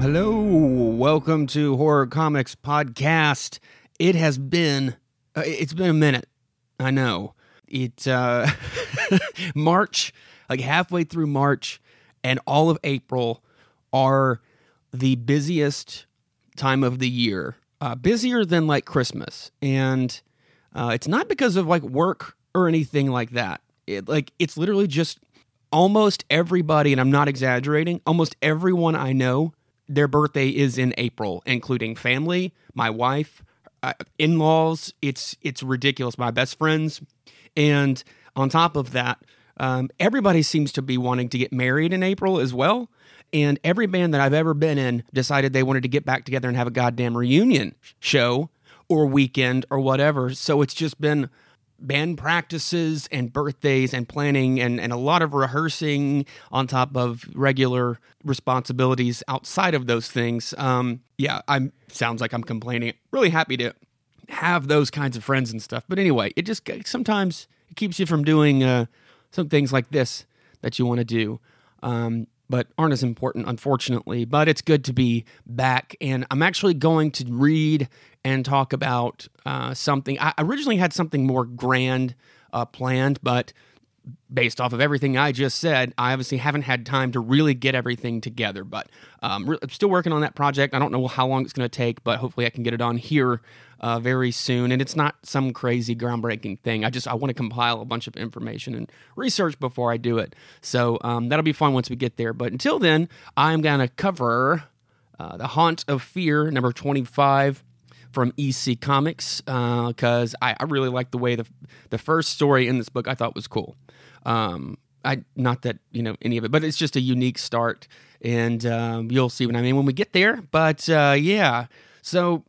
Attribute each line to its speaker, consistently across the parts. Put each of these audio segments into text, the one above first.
Speaker 1: Hello. Welcome to Horror Comics Podcast. It has been uh, it's been a minute. I know. It uh March, like halfway through March and all of April are the busiest time of the year. Uh busier than like Christmas. And uh it's not because of like work or anything like that. It like it's literally just almost everybody, and I'm not exaggerating, almost everyone I know, their birthday is in April, including family, my wife, uh, in-laws. It's it's ridiculous. My best friends, and on top of that, um, everybody seems to be wanting to get married in April as well. And every band that I've ever been in decided they wanted to get back together and have a goddamn reunion show or weekend or whatever. So it's just been band practices and birthdays and planning and, and a lot of rehearsing on top of regular responsibilities outside of those things. Um, yeah, I'm sounds like I'm complaining. Really happy to have those kinds of friends and stuff. But anyway, it just sometimes it keeps you from doing uh, some things like this that you want to do. Um, but aren't as important, unfortunately. But it's good to be back. And I'm actually going to read and talk about uh, something. I originally had something more grand uh, planned, but based off of everything I just said, I obviously haven't had time to really get everything together. But um, I'm still working on that project. I don't know how long it's going to take, but hopefully I can get it on here uh, very soon. And it's not some crazy groundbreaking thing. I just I want to compile a bunch of information and research before I do it. So um, that'll be fun once we get there. But until then, I'm going to cover uh, the Haunt of Fear, number 25 from EC Comics because uh, I, I, really like the way the the first story in this book I thought was cool. Um, I not that you know any of it, but it's just a unique start, and um, you'll see what I mean when we get there. But uh, yeah, so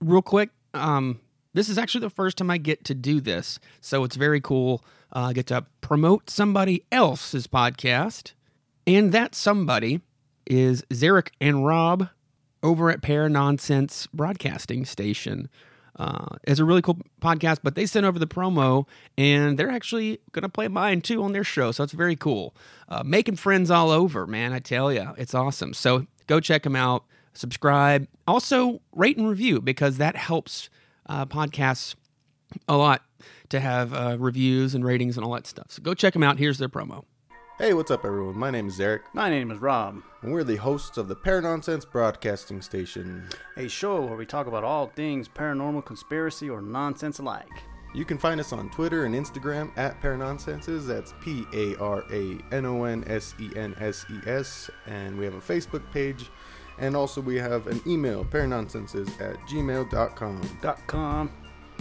Speaker 1: real quick, um, this is actually the first time I get to do this, so it's very cool. Uh, I get to promote somebody else's podcast, and that somebody is Eric and Rob over at Paranonsense Broadcasting Station. Uh, it's a really cool podcast, but they sent over the promo and they're actually going to play mine too on their show. So it's very cool. Uh, making friends all over, man. I tell you, it's awesome. So go check them out, subscribe, also rate and review because that helps uh, podcasts a lot to have uh, reviews and ratings and all that stuff. So go check them out. Here's their promo.
Speaker 2: Hey, what's up, everyone? My name is Eric.
Speaker 3: My name is Rob.
Speaker 2: And we're the hosts of the Paranonsense Broadcasting Station.
Speaker 3: A show where we talk about all things paranormal, conspiracy, or nonsense alike.
Speaker 2: You can find us on Twitter and Instagram at Paranonsenses. That's P A R A N O N S E N S E S. And we have a Facebook page. And also, we have an email, paranonsenses at gmail.com.
Speaker 3: Dot com.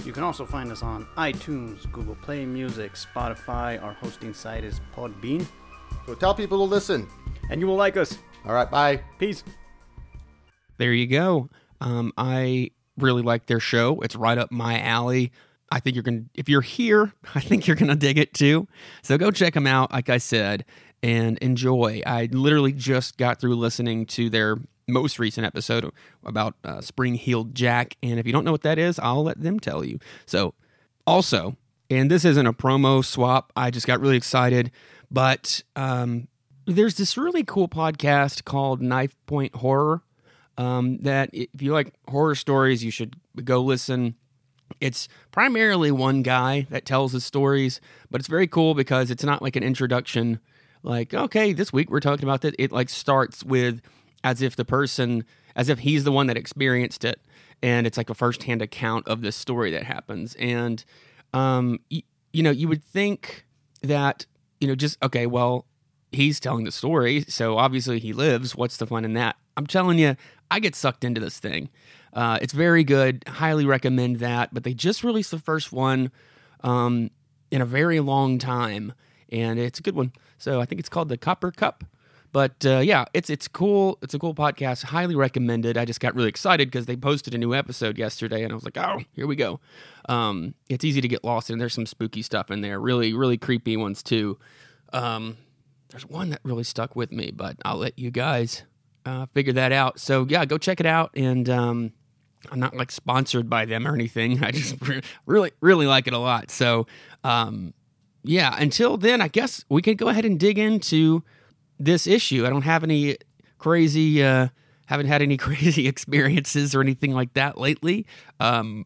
Speaker 3: You can also find us on iTunes, Google Play Music, Spotify. Our hosting site is Podbean.
Speaker 2: So tell people to listen.
Speaker 3: And you will like us.
Speaker 2: All right, bye.
Speaker 3: Peace.
Speaker 1: There you go. Um, I really like their show. It's right up my alley. I think you're going to, if you're here, I think you're going to dig it too. So go check them out, like I said, and enjoy. I literally just got through listening to their most recent episode about uh, Spring Heeled Jack. And if you don't know what that is, I'll let them tell you. So, also, and this isn't a promo swap, I just got really excited. But um, there's this really cool podcast called Knife Point Horror. Um, that if you like horror stories, you should go listen. It's primarily one guy that tells the stories, but it's very cool because it's not like an introduction. Like, okay, this week we're talking about that. It like starts with as if the person, as if he's the one that experienced it, and it's like a firsthand account of this story that happens. And um, y- you know, you would think that you know, just okay, well, he's telling the story, so obviously he lives. What's the fun in that? I'm telling you, I get sucked into this thing. Uh, it's very good. Highly recommend that. But they just released the first one um, in a very long time, and it's a good one. So I think it's called the Copper Cup. But uh, yeah, it's it's cool. It's a cool podcast. Highly recommended. I just got really excited because they posted a new episode yesterday, and I was like, oh, here we go. Um, it's easy to get lost in. There's some spooky stuff in there. Really, really creepy ones too. Um, there's one that really stuck with me, but I'll let you guys uh, figure that out. So yeah, go check it out. And um, I'm not like sponsored by them or anything. I just really, really like it a lot. So um, yeah, until then, I guess we can go ahead and dig into this issue. I don't have any crazy uh, haven't had any crazy experiences or anything like that lately. Um,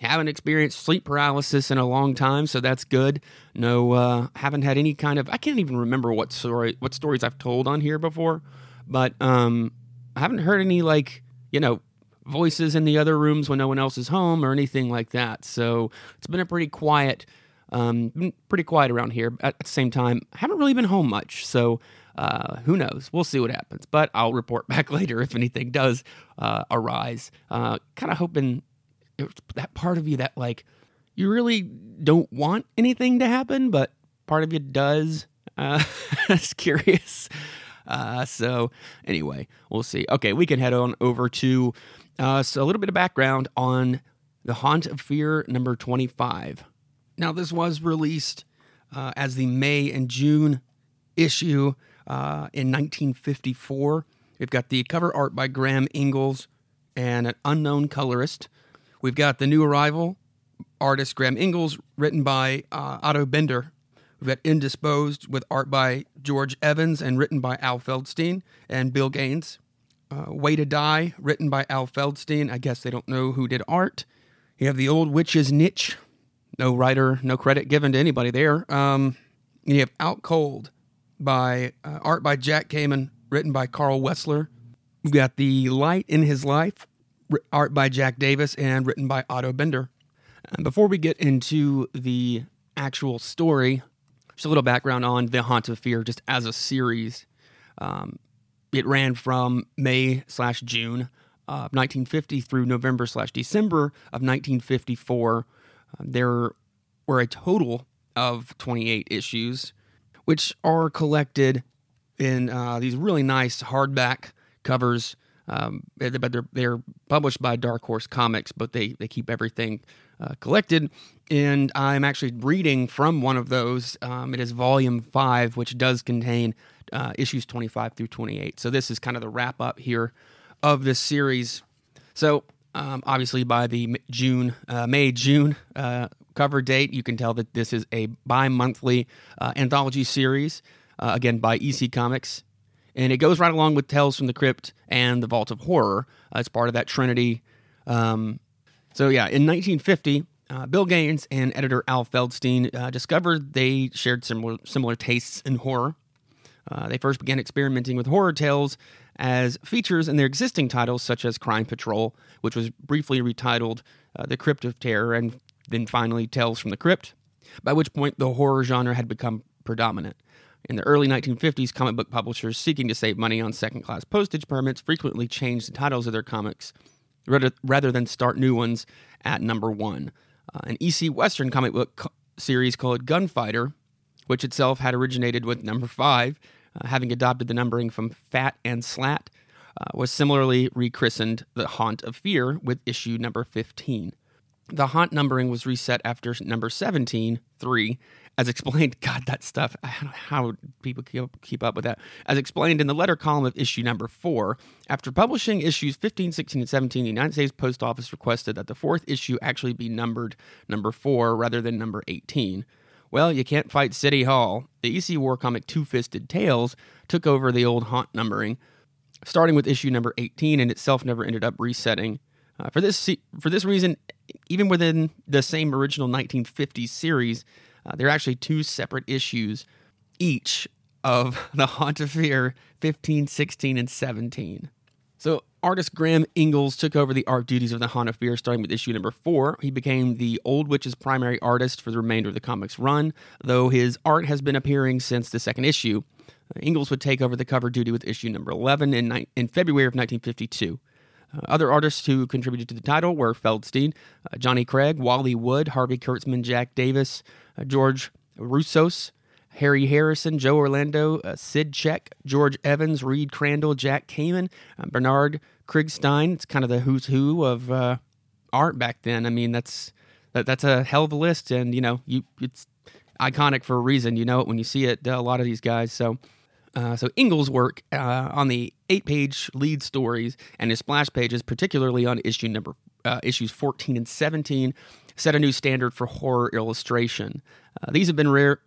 Speaker 1: haven't experienced sleep paralysis in a long time, so that's good. No, uh, haven't had any kind of. I can't even remember what story, what stories I've told on here before, but um, I haven't heard any like you know voices in the other rooms when no one else is home or anything like that. So it's been a pretty quiet, um, pretty quiet around here. At the same time, I haven't really been home much, so uh, who knows? We'll see what happens. But I'll report back later if anything does uh, arise. Uh, kind of hoping that part of you that like you really don't want anything to happen, but part of you does. Uh, that's curious. Uh, so anyway, we'll see. Okay, we can head on over to uh, so a little bit of background on the Haunt of Fear number 25. Now, this was released uh, as the May and June issue uh, in 1954. We've got the cover art by Graham Ingels and an unknown colorist. We've got the new arrival artist Graham Ingels, written by uh, Otto Binder. We've got Indisposed with art by George Evans and written by Al Feldstein and Bill Gaines. Uh, Way to Die, written by Al Feldstein. I guess they don't know who did art. You have The Old Witch's Niche. No writer, no credit given to anybody there. Um, you have Out Cold by uh, art by Jack Kamen, written by Carl Wessler. We've got The Light in His Life, art by Jack Davis and written by Otto Binder. And before we get into the actual story, just a little background on The Haunt of Fear, just as a series. Um, it ran from May slash June of 1950 through November slash December of 1954. Um, there were a total of 28 issues, which are collected in uh, these really nice hardback covers. Um, but they're they're published by Dark Horse Comics, but they they keep everything uh, collected. And I'm actually reading from one of those. Um, it is Volume Five, which does contain uh, issues 25 through 28. So this is kind of the wrap up here of this series. So um, obviously by the June, uh, May June uh, cover date, you can tell that this is a bi-monthly uh, anthology series. Uh, again by EC Comics, and it goes right along with Tales from the Crypt and the Vault of Horror. Uh, it's part of that trinity. Um, so yeah, in 1950. Uh, Bill Gaines and editor Al Feldstein uh, discovered they shared similar similar tastes in horror, uh, they first began experimenting with horror tales as features in their existing titles, such as Crime Patrol, which was briefly retitled uh, The Crypt of Terror, and then finally Tales from the Crypt, by which point the horror genre had become predominant. In the early 1950s, comic book publishers seeking to save money on second class postage permits frequently changed the titles of their comics rather, rather than start new ones at number one. Uh, an EC Western comic book co- series called Gunfighter which itself had originated with number five, uh, having adopted the numbering from Fat and Slat, uh, was similarly rechristened The Haunt of Fear with issue number 15. The haunt numbering was reset after number 17, 3, as explained. God, that stuff, I don't know how people keep up with that. As explained in the letter column of issue number 4, after publishing issues 15, 16, and 17, the United States Post Office requested that the fourth issue actually be numbered number 4 rather than number 18. Well, you can't fight City Hall. The EC War comic Two Fisted Tales took over the old haunt numbering, starting with issue number 18, and itself never ended up resetting. Uh, for this for this reason, even within the same original 1950s series, uh, there are actually two separate issues each of the Haunt of Fear 15, 16, and 17. So artist Graham Ingels took over the art duties of the Haunt of Fear starting with issue number four. He became the Old Witch's primary artist for the remainder of the comic's run, though his art has been appearing since the second issue. Uh, Ingels would take over the cover duty with issue number 11 in, ni- in February of 1952. Uh, other artists who contributed to the title were Feldstein, uh, Johnny Craig, Wally Wood, Harvey Kurtzman, Jack Davis, uh, George Roussos, Harry Harrison, Joe Orlando, uh, Sid Check, George Evans, Reed Crandall, Jack Kamen, uh, Bernard Krigstein. It's kind of the who's who of uh, art back then. I mean, that's that, that's a hell of a list, and you know, you it's iconic for a reason. You know it when you see it. a lot of these guys. So, uh, so Ingels' work uh, on the eight-page lead stories and his splash pages, particularly on issue number uh, issues 14 and 17, set a new standard for horror illustration. these have been rare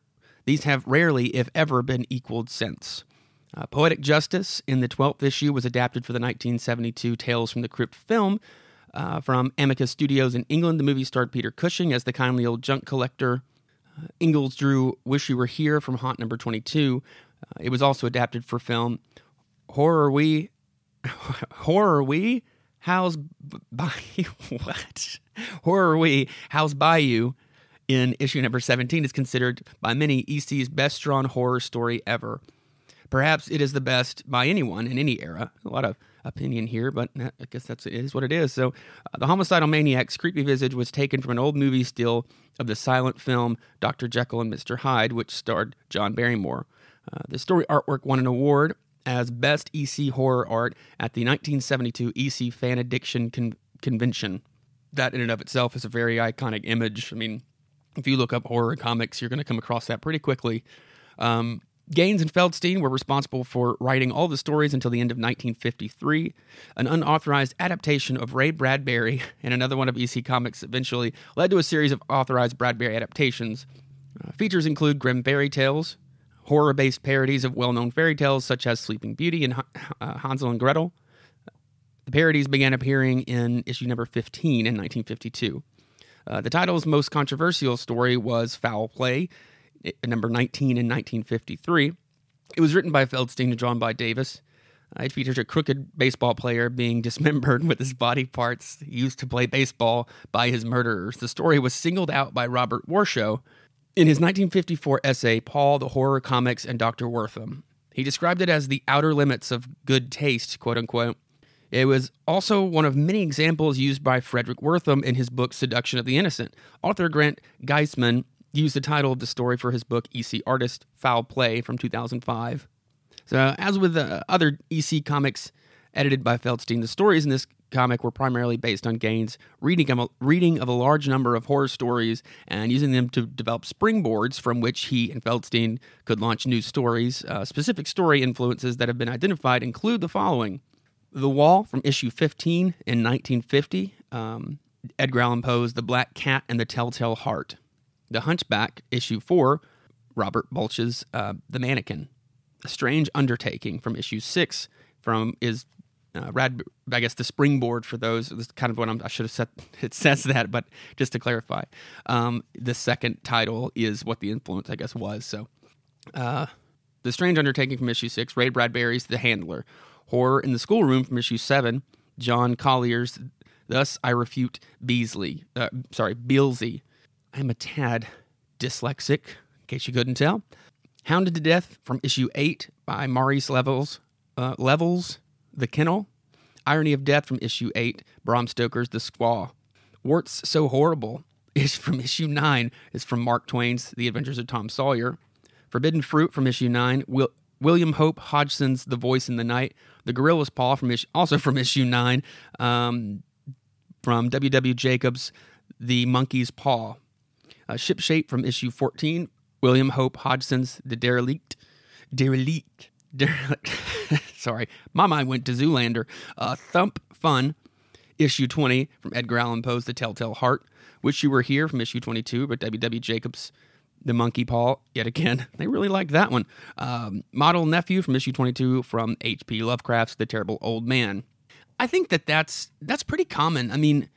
Speaker 1: these have rarely, if ever, been equaled since. Uh, Poetic Justice in the 12th issue was adapted for the 1972 Tales from the Crypt film. Uh, from Amicus Studios in England, the movie starred Peter Cushing as the kindly old junk collector. Uh, Ingels drew Wish You Were Here from Haunt number 22. Uh, it was also adapted for film. Horror We. Horror We? How's by what? Horror We? How's by you? In issue number 17 is considered by many EC's best drawn horror story ever. Perhaps it is the best by anyone in any era. A lot of opinion here, but I guess that's it is what it is. So, uh, the homicidal maniac's creepy visage was taken from an old movie still of the silent film Dr. Jekyll and Mr. Hyde, which starred John Barrymore. Uh, the story artwork won an award as best EC horror art at the 1972 EC Fan Addiction Con- Convention. That in and of itself is a very iconic image. I mean, if you look up horror comics, you're going to come across that pretty quickly. Um, Gaines and Feldstein were responsible for writing all the stories until the end of 1953. An unauthorized adaptation of Ray Bradbury and another one of EC Comics eventually led to a series of authorized Bradbury adaptations. Uh, features include grim fairy tales, horror based parodies of well known fairy tales such as Sleeping Beauty and uh, Hansel and Gretel. The parodies began appearing in issue number 15 in 1952. Uh, the title's most controversial story was Foul Play, number 19 in 1953. It was written by Feldstein and drawn by Davis. Uh, it features a crooked baseball player being dismembered with his body parts used to play baseball by his murderers. The story was singled out by Robert Warshow in his 1954 essay, Paul, the Horror Comics, and Dr. Wertham, He described it as the outer limits of good taste, quote unquote. It was also one of many examples used by Frederick Wertham in his book Seduction of the Innocent. Author Grant Geissman used the title of the story for his book EC Artist Foul Play from 2005. So, as with the other EC comics edited by Feldstein, the stories in this comic were primarily based on Gaines' reading of, a, reading of a large number of horror stories and using them to develop springboards from which he and Feldstein could launch new stories. Uh, specific story influences that have been identified include the following The Wall from issue 15 in 1950, um, Edgar Allan Poe's The Black Cat and the Telltale Heart. The Hunchback, issue four, Robert Bloch's uh, The Mannequin. A Strange Undertaking from issue six from is uh, Rad, I guess the springboard for those. Is kind of what I'm, i should have said. It says that, but just to clarify, um, the second title is what the influence, I guess, was. So, uh, the Strange Undertaking from issue six, Ray Bradbury's The Handler, Horror in the Schoolroom from issue seven, John Collier's Thus I Refute Beasley, uh, sorry, Beelzy I'm a tad dyslexic, in case you couldn't tell. Hounded to Death from issue 8 by Maurice Levels, uh, Levels, The Kennel. Irony of Death from issue 8, Bram Stoker's The Squaw. Warts So Horrible is from issue 9, is from Mark Twain's The Adventures of Tom Sawyer. Forbidden Fruit from issue 9, Will, William Hope Hodgson's The Voice in the Night. The Gorilla's Paw from also from issue 9, um, from W.W. Jacobs, The Monkey's Paw. Uh, Ship Shape from issue 14. William Hope Hodgson's The Derelict. Derelict. Sorry. My mind went to Zoolander. Uh, Thump Fun. Issue 20 from Edgar Allan Poe's The Telltale Heart. Wish You Were Here from issue 22 but W.W. Jacobs. The Monkey Paw, yet again. They really like that one. Um, Model Nephew from issue 22 from H.P. Lovecraft's The Terrible Old Man. I think that that's that's pretty common. I mean,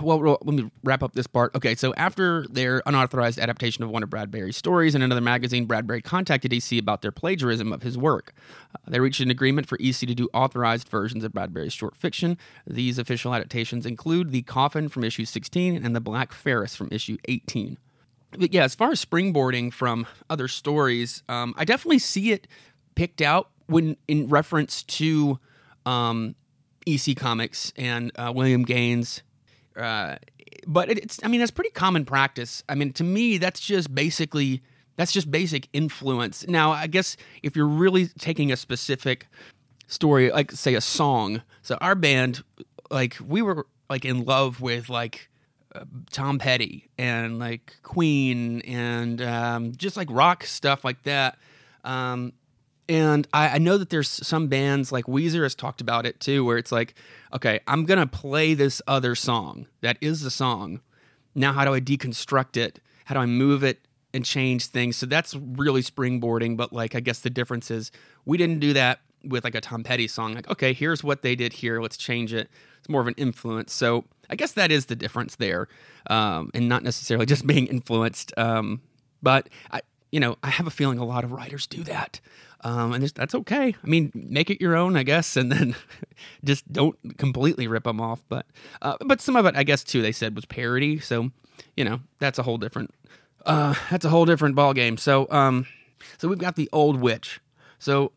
Speaker 1: well, let me wrap up this part. Okay, so after their unauthorized adaptation of one of Bradbury's stories in another magazine, Bradbury contacted EC about their plagiarism of his work. Uh, they reached an agreement for EC to do authorized versions of Bradbury's short fiction. These official adaptations include The Coffin from issue 16 and The Black Ferris from issue 18. But yeah, as far as springboarding from other stories, um, I definitely see it picked out when in reference to um, EC Comics and uh, William Gaines uh, but it's I mean that's pretty common practice. I mean to me that's just basically that's just basic influence. Now I guess if you're really taking a specific story like say a song. So our band like we were like in love with like uh, Tom Petty and like Queen and um, just like rock stuff like that. Um, and I, I, know that there's some bands like Weezer has talked about it too, where it's like, okay, I'm gonna play this other song that is the song. Now, how do I deconstruct it? How do I move it and change things. So that's really springboarding. But like, I guess the difference is we didn't do that with like a Tom Petty song. Like, okay, here's what they did here. Let's change it. It's more of an influence. So I guess that is the difference there, um, and not necessarily just being influenced. Um, but I, you know, I have a feeling a lot of writers do that. Um, and that's okay. I mean, make it your own, I guess, and then just don't completely rip them off. But, uh, but some of it, I guess, too, they said was parody. So, you know, that's a whole different, uh, that's a whole different ball game. So, um, so we've got the Old Witch. So,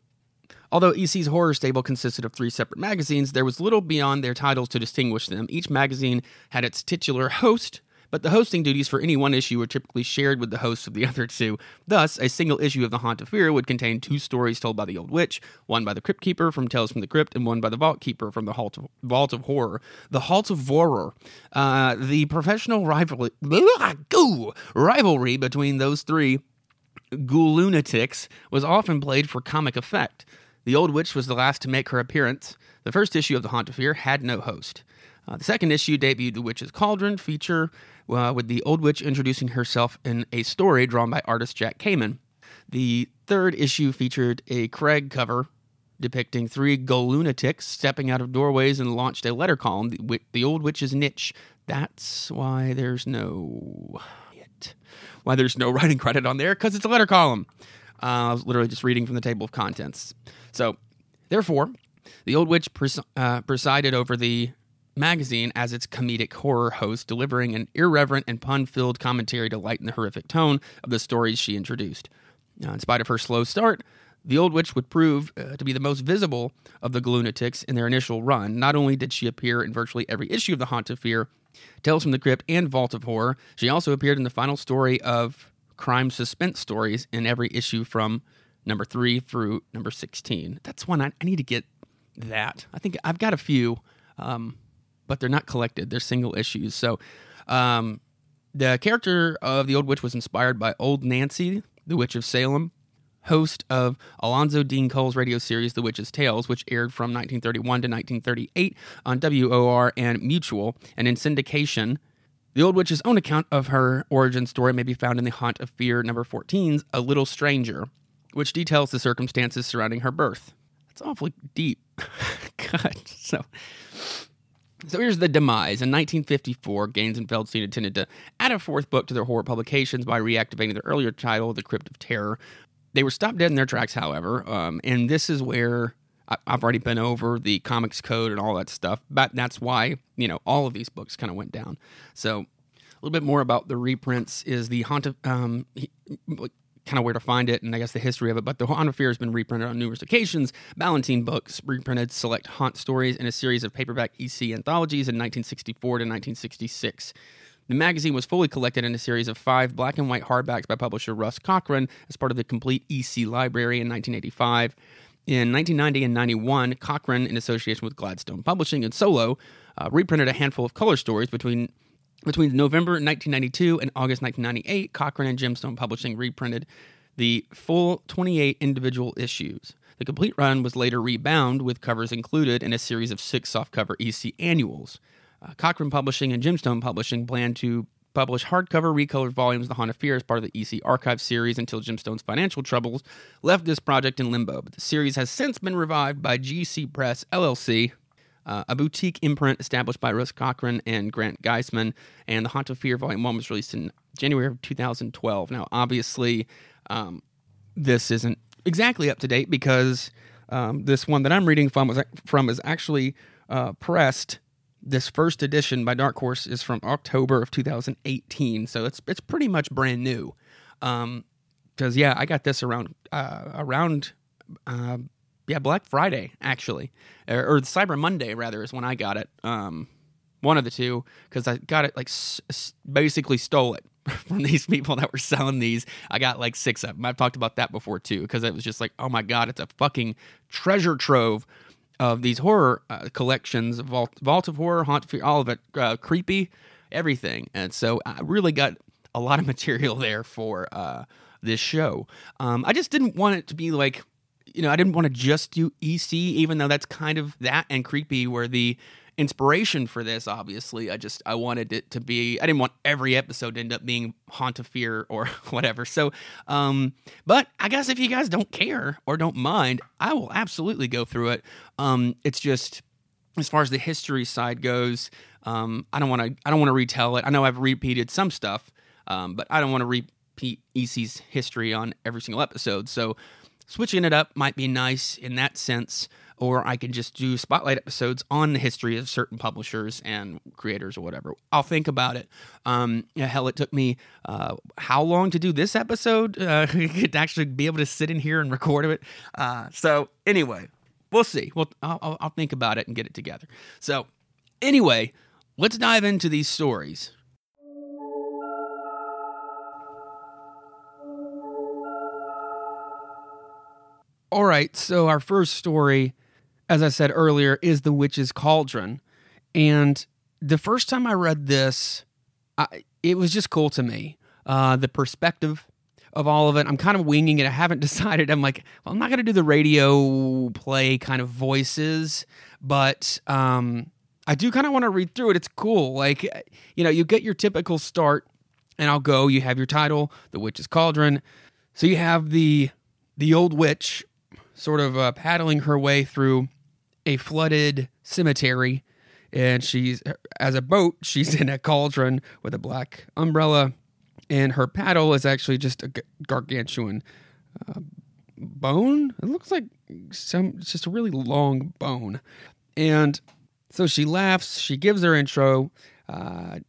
Speaker 1: although EC's horror stable consisted of three separate magazines, there was little beyond their titles to distinguish them. Each magazine had its titular host, but the hosting duties for any one issue were typically shared with the hosts of the other two. Thus, a single issue of The Haunt of Fear would contain two stories told by the Old Witch, one by the Crypt Keeper from Tales from the Crypt, and one by the Vault Keeper from the Vault of, Vault of Horror. The Halt of Horror. Uh, the professional rivalry, rivalry between those three ghoul lunatics was often played for comic effect. The Old Witch was the last to make her appearance. The first issue of The Haunt of Fear had no host. Uh, the second issue debuted The Witch's Cauldron feature uh, with the Old Witch introducing herself in a story drawn by artist Jack Kamen. The third issue featured a Craig cover depicting three ghoul lunatics stepping out of doorways and launched a letter column, the, the Old Witch's Niche. That's why there's no it. Why there's no writing credit on there because it's a letter column. Uh, I was literally just reading from the table of contents. So, therefore, the Old Witch pres- uh, presided over the magazine as its comedic horror host, delivering an irreverent and pun filled commentary to lighten the horrific tone of the stories she introduced. Now, in spite of her slow start, the Old Witch would prove uh, to be the most visible of the GhouLunatics in their initial run. Not only did she appear in virtually every issue of The Haunt of Fear, Tales from the Crypt, and Vault of Horror, she also appeared in the final story of crime suspense stories in every issue from number three through number 16. That's one I, I need to get that. I think I've got a few. Um, but they're not collected. They're single issues. So um, the character of the Old Witch was inspired by Old Nancy, the Witch of Salem, host of Alonzo Dean Cole's radio series The Witch's Tales, which aired from 1931 to 1938 on WOR and Mutual, and in syndication. The Old Witch's own account of her origin story may be found in The Haunt of Fear number 14's A Little Stranger, which details the circumstances surrounding her birth. That's awfully deep. God. So so here's the demise. In 1954, Gaines and Feldstein intended to add a fourth book to their horror publications by reactivating their earlier title, The Crypt of Terror. They were stopped dead in their tracks, however, um, and this is where I, have already been over the comics code and all that stuff. But that's why you know all of these books kind of went down. So a little bit more about the reprints is the haunt of um, kind of where to find it and I guess the history of it. But The Haunt of Fear has been reprinted on numerous occasions. Ballantine Books reprinted select haunt stories in a series of paperback EC anthologies in 1964 to 1966. The magazine was fully collected in a series of five black and white hardbacks by publisher Russ Cochran as part of the complete EC library in 1985. In 1990 and 91, Cochran, in association with Gladstone Publishing and Solo, uh, reprinted a handful of color stories between between November 1992 and August 1998, Cochran and Gemstone Publishing reprinted the full 28 individual issues. The complete run was later rebound with covers included in a series of six softcover EC annuals. Uh, Cochran Publishing and Gemstone Publishing planned to publish hardcover recolored volumes of The Haunt of Fear as part of the EC Archive series until Gemstone's financial troubles left this project in limbo. But the series has since been revived by GC Press LLC, uh, a boutique imprint established by Russ Cochran and Grant Geissman, and The Haunt of Fear Volume 1 was released in January of 2012. Now, obviously, um, this isn't exactly up to date because um, this one that I'm reading from, was, from is actually uh, pressed. This first edition by Dark Horse is from October of 2018, so it's it's pretty much brand new. Because um, yeah, I got this around uh, around uh, yeah, Black Friday actually, or, or, Cyber Monday rather is when I got it. Um, one of the two because I got it like s- s- basically stole it from these people that were selling these. I got like six of them. I've talked about that before too because it was just like, oh my god, it's a fucking treasure trove of these horror uh, collections, Vault, Vault of Horror, Haunt, Fear, all of it, uh, creepy, everything. And so I really got a lot of material there for uh, this show. Um, I just didn't want it to be like you know, I didn't want to just do EC, even though that's kind of that and creepy were the inspiration for this. Obviously, I just I wanted it to be. I didn't want every episode to end up being Haunt of Fear or whatever. So, um, but I guess if you guys don't care or don't mind, I will absolutely go through it. Um, it's just as far as the history side goes, um, I don't want to. I don't want to retell it. I know I've repeated some stuff, um, but I don't want to repeat EC's history on every single episode. So switching it up might be nice in that sense. Or I can just do spotlight episodes on the history of certain publishers and creators or whatever. I'll think about it. Um, hell, it took me uh, how long to do this episode uh, to actually be able to sit in here and record it. Uh, so anyway, we'll see. Well, I'll, I'll, I'll think about it and get it together. So anyway, let's dive into these stories. All right, so our first story, as I said earlier, is The Witch's Cauldron. And the first time I read this, I, it was just cool to me. Uh, the perspective of all of it. I'm kind of winging it. I haven't decided. I'm like, well, I'm not going to do the radio play kind of voices, but um, I do kind of want to read through it. It's cool. Like, you know, you get your typical start, and I'll go. You have your title, The Witch's Cauldron. So you have the the old witch sort of uh, paddling her way through a flooded cemetery. And she's, as a boat, she's in a cauldron with a black umbrella. And her paddle is actually just a gargantuan uh, bone. It looks like some, it's just a really long bone. And so she laughs, she gives her intro. Uh,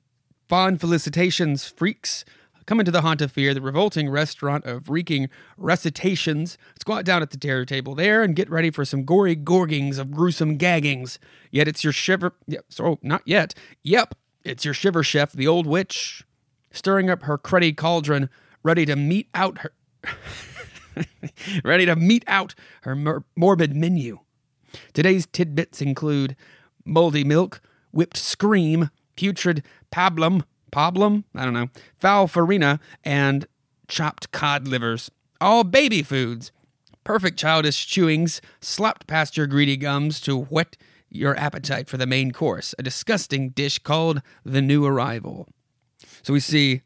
Speaker 1: fond felicitations, freaks. Come into the haunt of fear, the revolting restaurant of reeking recitations. Squat down at the terror table there and get ready for some gory gorgings of gruesome gaggings. Yet it's your shiver. Yep, so oh, not yet. Yep, it's your shiver chef, the old witch, stirring up her cruddy cauldron, ready to mete out her. ready to mete out her mor- morbid menu. Today's tidbits include moldy milk, whipped scream, putrid pablum, pablum, I don't know, foul farina, and chopped cod livers. All baby foods. Perfect childish chewings slapped past your greedy gums to whet your appetite for the main course, a disgusting dish called the new arrival. So we see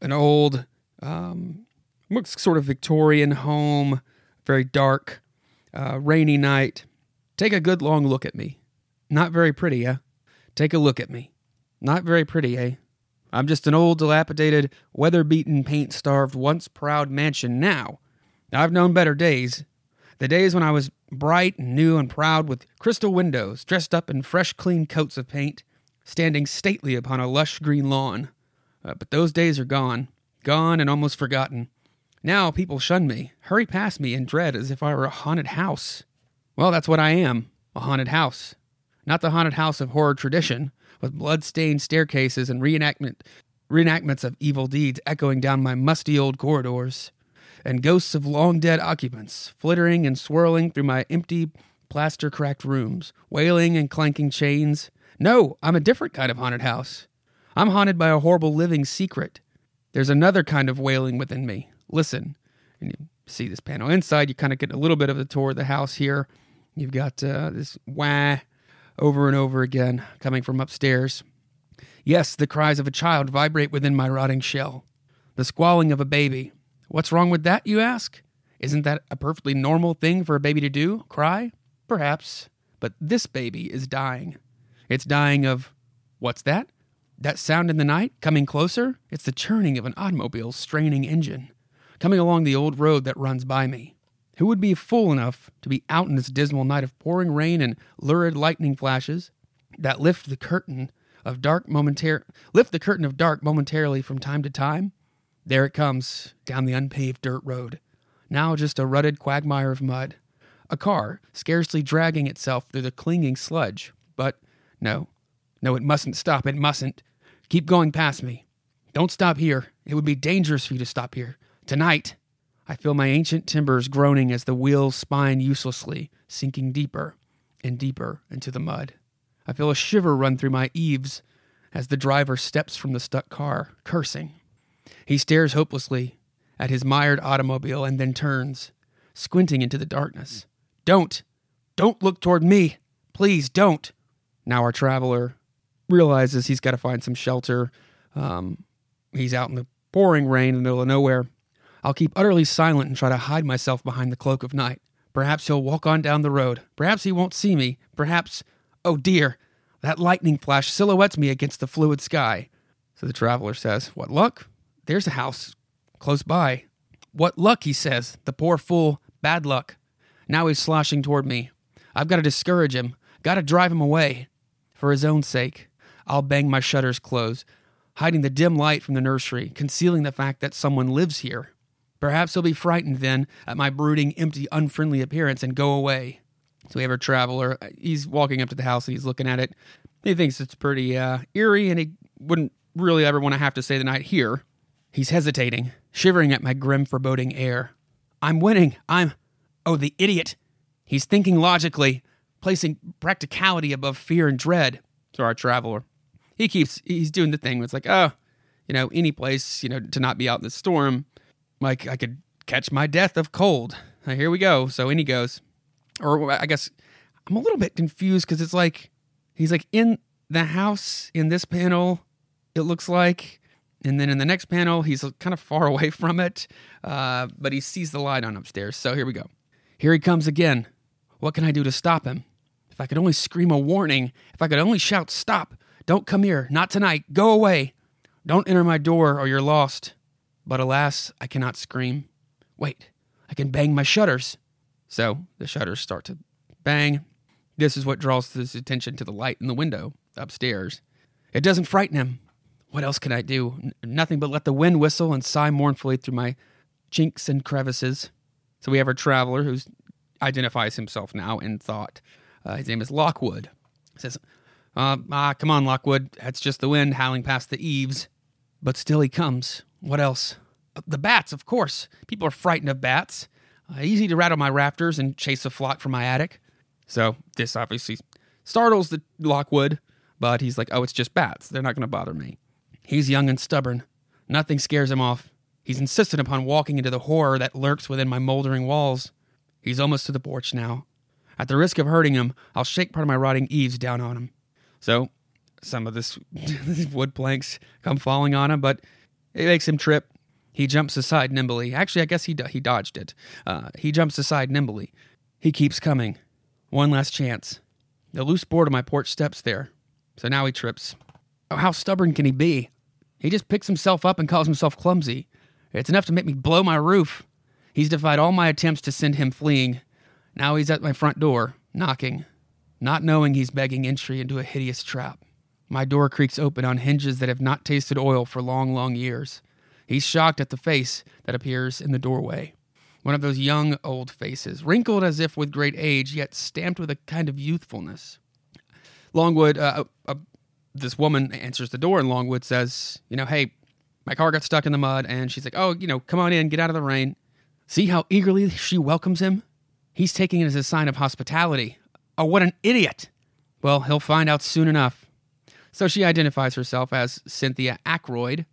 Speaker 1: an old, um, looks sort of Victorian home, very dark, uh, rainy night. Take a good long look at me. Not very pretty, eh? Take a look at me. Not very pretty, eh? I'm just an old, dilapidated, weather beaten, paint starved, once proud mansion now. I've known better days. The days when I was bright and new and proud with crystal windows, dressed up in fresh, clean coats of paint, standing stately upon a lush green lawn. Uh, but those days are gone. Gone and almost forgotten. Now people shun me, hurry past me in dread as if I were a haunted house. Well, that's what I am a haunted house. Not the haunted house of horror tradition, with blood-stained staircases and reenactment reenactments of evil deeds echoing down my musty old corridors, and ghosts of long dead occupants flittering and swirling through my empty plaster cracked rooms, wailing and clanking chains. No, I'm a different kind of haunted house. I'm haunted by a horrible living secret. There's another kind of wailing within me. Listen, and you see this panel inside. You kind of get a little bit of the tour of the house here. You've got uh, this wah over and over again, coming from upstairs. Yes, the cries of a child vibrate within my rotting shell. The squalling of a baby. What's wrong with that, you ask? Isn't that a perfectly normal thing for a baby to do? Cry? Perhaps. But this baby is dying. It's dying of. What's that? That sound in the night, coming closer? It's the churning of an automobile's straining engine, coming along the old road that runs by me. Who would be fool enough to be out in this dismal night of pouring rain and lurid lightning flashes that lift the curtain of dark momentar- lift the curtain of dark momentarily from time to time? There it comes down the unpaved dirt road, now just a rutted quagmire of mud. A car scarcely dragging itself through the clinging sludge. But no, no, it mustn't stop. It mustn't. Keep going past me. Don't stop here. It would be dangerous for you to stop here. Tonight, I feel my ancient timbers groaning as the wheels spine uselessly, sinking deeper and deeper into the mud. I feel a shiver run through my eaves as the driver steps from the stuck car, cursing. He stares hopelessly at his mired automobile and then turns, squinting into the darkness. Don't! Don't look toward me! Please don't! Now our traveler realizes he's got to find some shelter. Um, he's out in the pouring rain in the middle of nowhere. I'll keep utterly silent and try to hide myself behind the cloak of night. Perhaps he'll walk on down the road. Perhaps he won't see me. Perhaps, oh dear, that lightning flash silhouettes me against the fluid sky. So the traveler says, What luck? There's a house close by. What luck, he says. The poor fool. Bad luck. Now he's sloshing toward me. I've got to discourage him. Got to drive him away. For his own sake, I'll bang my shutters closed, hiding the dim light from the nursery, concealing the fact that someone lives here. Perhaps he'll be frightened then at my brooding, empty, unfriendly appearance and go away. So we have our traveler. He's walking up to the house and he's looking at it. He thinks it's pretty uh, eerie and he wouldn't really ever want to have to stay the night here. He's hesitating, shivering at my grim, foreboding air. I'm winning. I'm. Oh, the idiot. He's thinking logically, placing practicality above fear and dread. So our traveler. He keeps, he's doing the thing where it's like, oh, you know, any place, you know, to not be out in the storm, like I could catch my death of cold. Here we go. So in he goes. Or I guess I'm a little bit confused because it's like, he's like in the house in this panel, it looks like. And then in the next panel, he's kind of far away from it, uh, but he sees the light on upstairs. So here we go. Here he comes again. What can I do to stop him? If I could only scream a warning, if I could only shout, Stop! Don't come here! Not tonight! Go away! Don't enter my door or you're lost. But alas, I cannot scream. Wait, I can bang my shutters. So the shutters start to bang. This is what draws his attention to the light in the window upstairs. It doesn't frighten him. What else can I do? N- nothing but let the wind whistle and sigh mournfully through my chinks and crevices. So we have our traveler who identifies himself now in thought. Uh, his name is Lockwood. He says, uh, Ah, come on, Lockwood. That's just the wind howling past the eaves. But still he comes. What else? The bats, of course. People are frightened of bats. Uh, easy to rattle my rafters and chase a flock from my attic. So this obviously startles the Lockwood, but he's like, oh, it's just bats. They're not going to bother me. He's young and stubborn. Nothing scares him off. He's insistent upon walking into the horror that lurks within my moldering walls. He's almost to the porch now. At the risk of hurting him, I'll shake part of my rotting eaves down on him. So, some of this wood planks come falling on him, but it makes him trip. He jumps aside nimbly. Actually, I guess he he dodged it. Uh, he jumps aside nimbly. He keeps coming. One last chance. The loose board of my porch steps there. So now he trips. Oh, how stubborn can he be? He just picks himself up and calls himself clumsy. It's enough to make me blow my roof. He's defied all my attempts to send him fleeing. Now he's at my front door, knocking, not knowing he's begging entry into a hideous trap. My door creaks open on hinges that have not tasted oil for long, long years. He's shocked at the face that appears in the doorway. One of those young, old faces, wrinkled as if with great age, yet stamped with a kind of youthfulness. Longwood, uh, uh, this woman answers the door, and Longwood says, You know, hey, my car got stuck in the mud. And she's like, Oh, you know, come on in, get out of the rain. See how eagerly she welcomes him? He's taking it as a sign of hospitality. Oh, what an idiot! Well, he'll find out soon enough. So she identifies herself as Cynthia Ackroyd,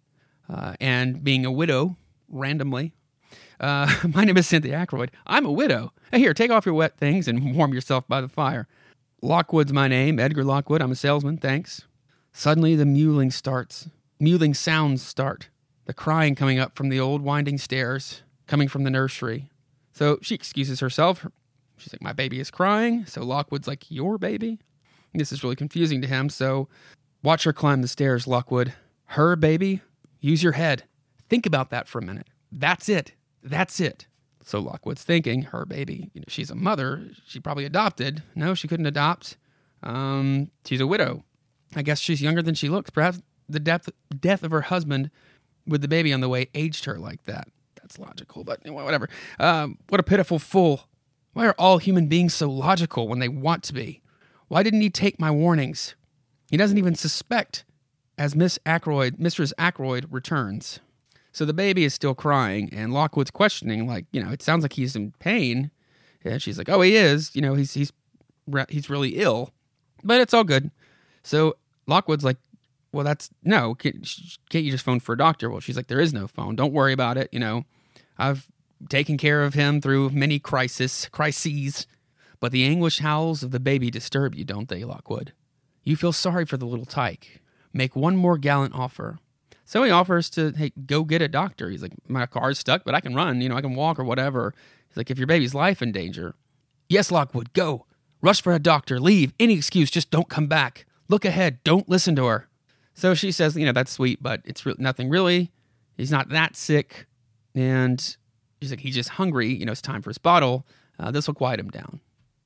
Speaker 1: uh, and being a widow randomly. Uh, my name is Cynthia Ackroyd. I'm a widow. Hey, here, take off your wet things and warm yourself by the fire. Lockwood's my name, Edgar Lockwood. I'm a salesman, thanks. Suddenly the mewling starts. Mewling sounds start. The crying coming up from the old winding stairs, coming from the nursery. So she excuses herself. She's like, My baby is crying. So Lockwood's like, Your baby? This is really confusing to him. So watch her climb the stairs, Lockwood. Her baby? Use your head. Think about that for a minute. That's it. That's it. So Lockwood's thinking, her baby, you know, she's a mother. She probably adopted. No, she couldn't adopt. Um, she's a widow. I guess she's younger than she looks. Perhaps the death death of her husband with the baby on the way aged her like that. That's logical, but whatever. Um, what a pitiful fool. Why are all human beings so logical when they want to be? Why didn't he take my warnings? He doesn't even suspect as Miss Ackroyd, Mistress Ackroyd returns. So the baby is still crying, and Lockwood's questioning, like, you know, it sounds like he's in pain. And she's like, oh, he is. You know, he's he's he's really ill, but it's all good. So Lockwood's like, well, that's no. Can't, you just phone for a doctor? Well, she's like, there is no phone. Don't worry about it. You know, I've taken care of him through many crisis, crises. But the anguish howls of the baby disturb you, don't they, Lockwood? You feel sorry for the little tyke. Make one more gallant offer. So he offers to, hey, go get a doctor. He's like, my car's stuck, but I can run, you know, I can walk or whatever. He's like, if your baby's life in danger. Yes, Lockwood, go. Rush for a doctor. Leave. Any excuse, just don't come back. Look ahead. Don't listen to her. So she says, you know, that's sweet, but it's re- nothing really. He's not that sick. And she's like, he's just hungry. You know, it's time for his bottle. Uh, this will quiet him down.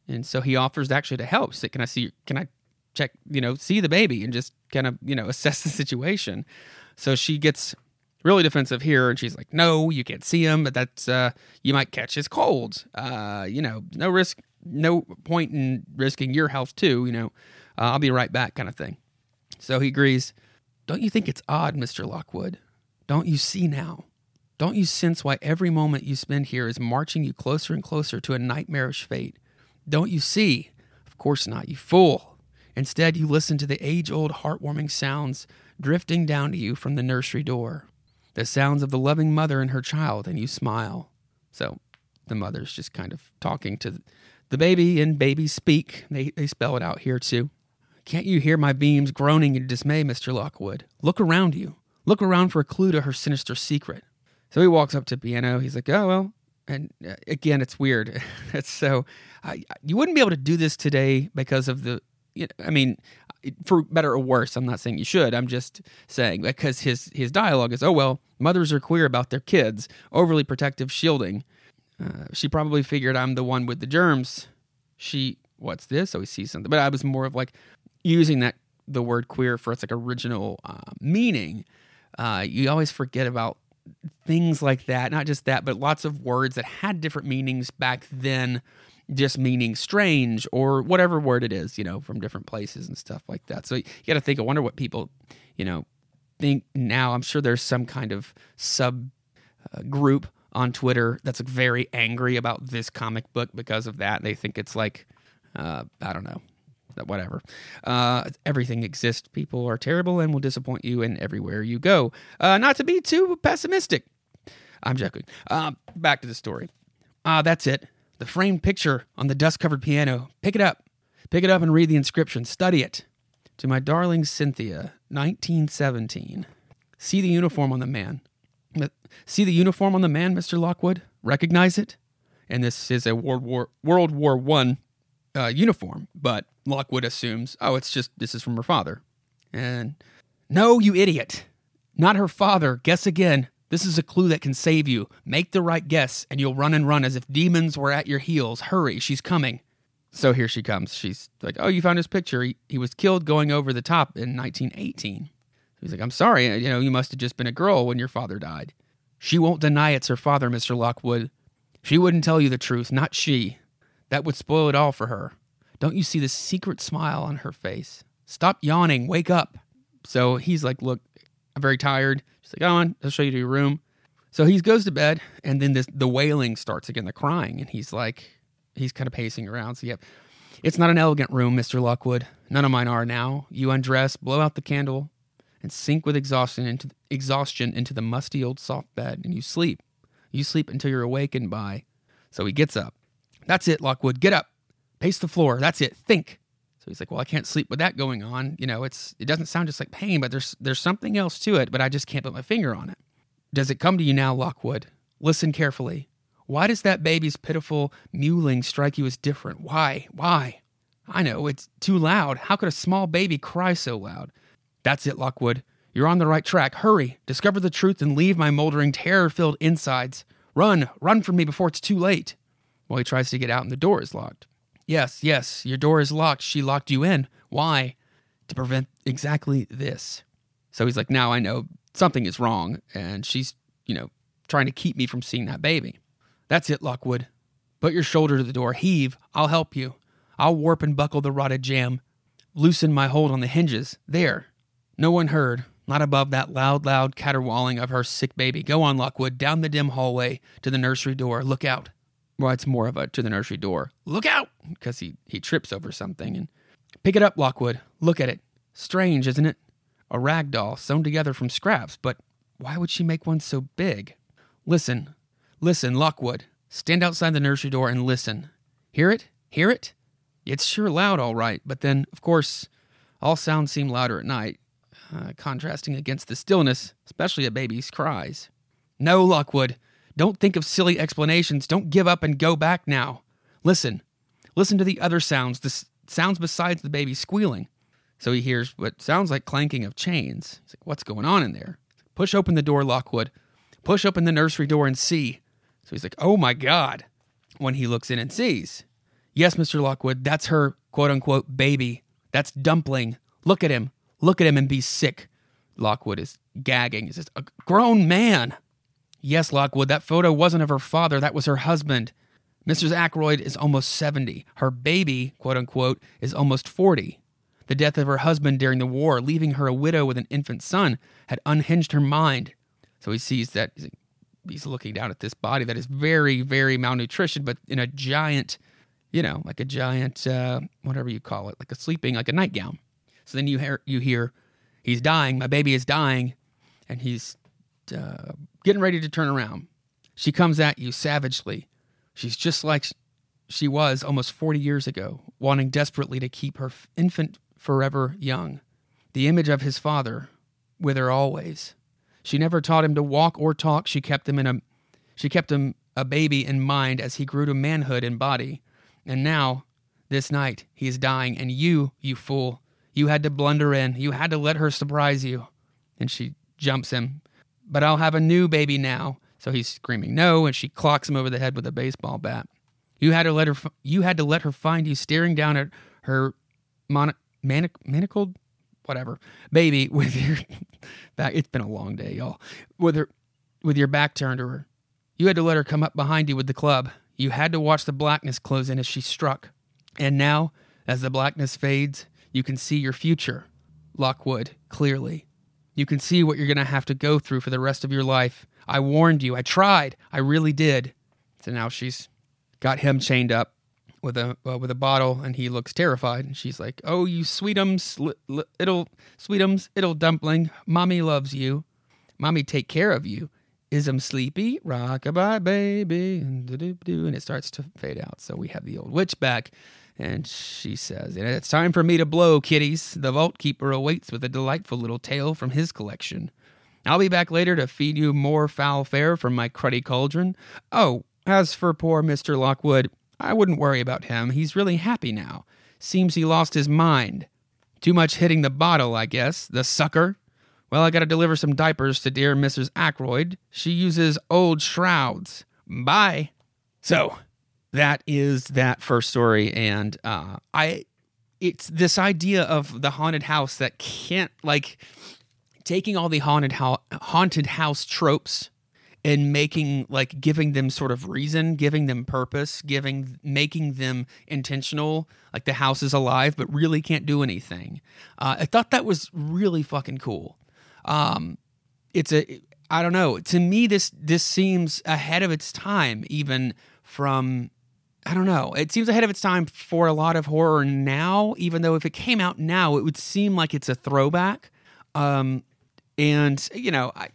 Speaker 1: And so he offers actually to help. So can I see, can I check, you know, see the baby and just kind of, you know, assess the situation? So she gets really defensive here and she's like, no, you can't see him, but that's, uh, you might catch his cold. Uh, you know, no risk, no point in risking your health too, you know, uh, I'll be right back kind of thing. So he agrees. Don't you think it's odd, Mr. Lockwood? Don't you see now? Don't you sense why every moment you spend here is marching you closer and closer to a nightmarish fate? Don't you see? Of course not, you fool. Instead, you listen to the age old heartwarming sounds drifting down to you from the nursery door. The sounds of the loving mother and her child, and you smile. So the mother's just kind of talking to the baby, and babies speak. They, they spell it out here too. Can't you hear my beams groaning in dismay, Mr. Lockwood? Look around you. Look around for a clue to her sinister secret. So he walks up to piano. He's like, oh, well. And uh, again, it's weird. so, I, you wouldn't be able to do this today because of the, I mean, for better or worse, I'm not saying you should. I'm just saying because his, his dialogue is, oh, well, mothers are queer about their kids, overly protective shielding. Uh, she probably figured I'm the one with the germs. She, what's this? So he sees something. But I was more of like, using that the word queer for its like original uh, meaning, uh, you always forget about things like that. Not just that, but lots of words that had different meanings back then, just meaning strange or whatever word it is, you know, from different places and stuff like that. So you got to think. I wonder what people, you know, think now. I'm sure there's some kind of sub uh, group on Twitter that's very angry about this comic book because of that. They think it's like, uh, I don't know, whatever. Uh, everything exists. People are terrible and will disappoint you in everywhere you go. Uh, not to be too pessimistic. I'm joking. Uh, back to the story. Ah, that's it. The framed picture on the dust covered piano. Pick it up. Pick it up and read the inscription. Study it. To my darling Cynthia, 1917. See the uniform on the man. See the uniform on the man, Mr. Lockwood? Recognize it? And this is a World War World War One uh, uniform, but Lockwood assumes, oh, it's just this is from her father. And no, you idiot. Not her father. Guess again. This is a clue that can save you. Make the right guess, and you'll run and run as if demons were at your heels. Hurry, she's coming. So here she comes. She's like, Oh, you found his picture. He, he was killed going over the top in 1918. He's like, I'm sorry. Uh, you know, you must have just been a girl when your father died. She won't deny it's her father, Mr. Lockwood. She wouldn't tell you the truth, not she. That would spoil it all for her. Don't you see the secret smile on her face? Stop yawning. Wake up. So he's like, Look, I'm very tired. She's like, Go on, I'll show you to your room. So he goes to bed, and then this, the wailing starts again, the crying. And he's like, He's kind of pacing around. So, yep. It's not an elegant room, Mr. Lockwood. None of mine are now. You undress, blow out the candle, and sink with exhaustion into, exhaustion into the musty old soft bed, and you sleep. You sleep until you're awakened by. So he gets up. That's it, Lockwood. Get up. Pace the floor. That's it. Think. So he's like, "Well, I can't sleep with that going on. You know, it's it doesn't sound just like pain, but there's there's something else to it, but I just can't put my finger on it." Does it come to you now, Lockwood? Listen carefully. Why does that baby's pitiful mewling strike you as different? Why? Why? I know, it's too loud. How could a small baby cry so loud? That's it, Lockwood. You're on the right track. Hurry, discover the truth and leave my moldering, terror filled insides. Run, run from me before it's too late. Well, he tries to get out and the door is locked. Yes, yes, your door is locked. She locked you in. Why? To prevent exactly this. So he's like, now I know something is wrong, and she's, you know, trying to keep me from seeing that baby. That's it, Lockwood. Put your shoulder to the door. Heave. I'll help you. I'll warp and buckle the rotted jam. Loosen my hold on the hinges. There. No one heard. Not above that loud, loud caterwauling of her sick baby. Go on, Lockwood, down the dim hallway to the nursery door. Look out. Well, it's more of a to the nursery door. Look out! Because he, he trips over something. And pick it up, Lockwood. Look at it. Strange, isn't it? A rag doll sewn together from scraps, but why would she make one so big? Listen. Listen, Lockwood. Stand outside the nursery door and listen. Hear it? Hear it? It's sure loud, all right, but then, of course, all sounds seem louder at night, uh, contrasting against the stillness, especially a baby's cries. No, Lockwood. Don't think of silly explanations. Don't give up and go back now. Listen. Listen to the other sounds, the s- sounds besides the baby squealing. So he hears what sounds like clanking of chains. He's like, What's going on in there? Push open the door, Lockwood. Push open the nursery door and see. So he's like, Oh my God. When he looks in and sees, Yes, Mr. Lockwood, that's her quote unquote baby. That's Dumpling. Look at him. Look at him and be sick. Lockwood is gagging. He says, A grown man. Yes, Lockwood, that photo wasn't of her father, that was her husband. Mrs. Ackroyd is almost 70. Her baby, quote unquote, is almost 40. The death of her husband during the war, leaving her a widow with an infant son, had unhinged her mind. So he sees that he's looking down at this body that is very, very malnutrition, but in a giant, you know, like a giant, uh, whatever you call it, like a sleeping, like a nightgown. So then you hear, you hear, he's dying. My baby is dying, and he's uh, getting ready to turn around. She comes at you savagely. She's just like she was almost 40 years ago, wanting desperately to keep her infant forever young. The image of his father with her always. She never taught him to walk or talk. She kept him in a she kept him a baby in mind as he grew to manhood in body. And now, this night, he is dying, and you, you fool, you had to blunder in. You had to let her surprise you. And she jumps him. But I'll have a new baby now. So he's screaming no, and she clocks him over the head with a baseball bat. You had to let her. You had to let her find you staring down at her mon- manic- manacled, whatever, baby with your back. It's been a long day, y'all. With her, with your back turned to her. You had to let her come up behind you with the club. You had to watch the blackness close in as she struck. And now, as the blackness fades, you can see your future, Lockwood, clearly. You can see what you're going to have to go through for the rest of your life. I warned you. I tried. I really did. So now she's got him chained up with a uh, with a bottle, and he looks terrified. And she's like, "Oh, you sweetums, li- li- it'll sweetums, it'll dumpling. Mommy loves you. Mommy take care of you. Is 'em sleepy? Rockabye, baby." And, and it starts to fade out. So we have the old witch back. And she says, it's time for me to blow, kiddies. The vault keeper awaits with a delightful little tale from his collection. I'll be back later to feed you more foul fare from my cruddy cauldron. Oh, as for poor Mr. Lockwood, I wouldn't worry about him. He's really happy now. Seems he lost his mind. Too much hitting the bottle, I guess, the sucker. Well, I gotta deliver some diapers to dear Mrs. Ackroyd. She uses old shrouds. Bye. So, that is that first story, and uh, I, it's this idea of the haunted house that can't like taking all the haunted house haunted house tropes and making like giving them sort of reason, giving them purpose, giving making them intentional, like the house is alive but really can't do anything. Uh, I thought that was really fucking cool. Um, it's a I don't know. To me, this this seems ahead of its time, even from I don't know. It seems ahead of its time for a lot of horror now, even though if it came out now, it would seem like it's a throwback. Um, and you know, I,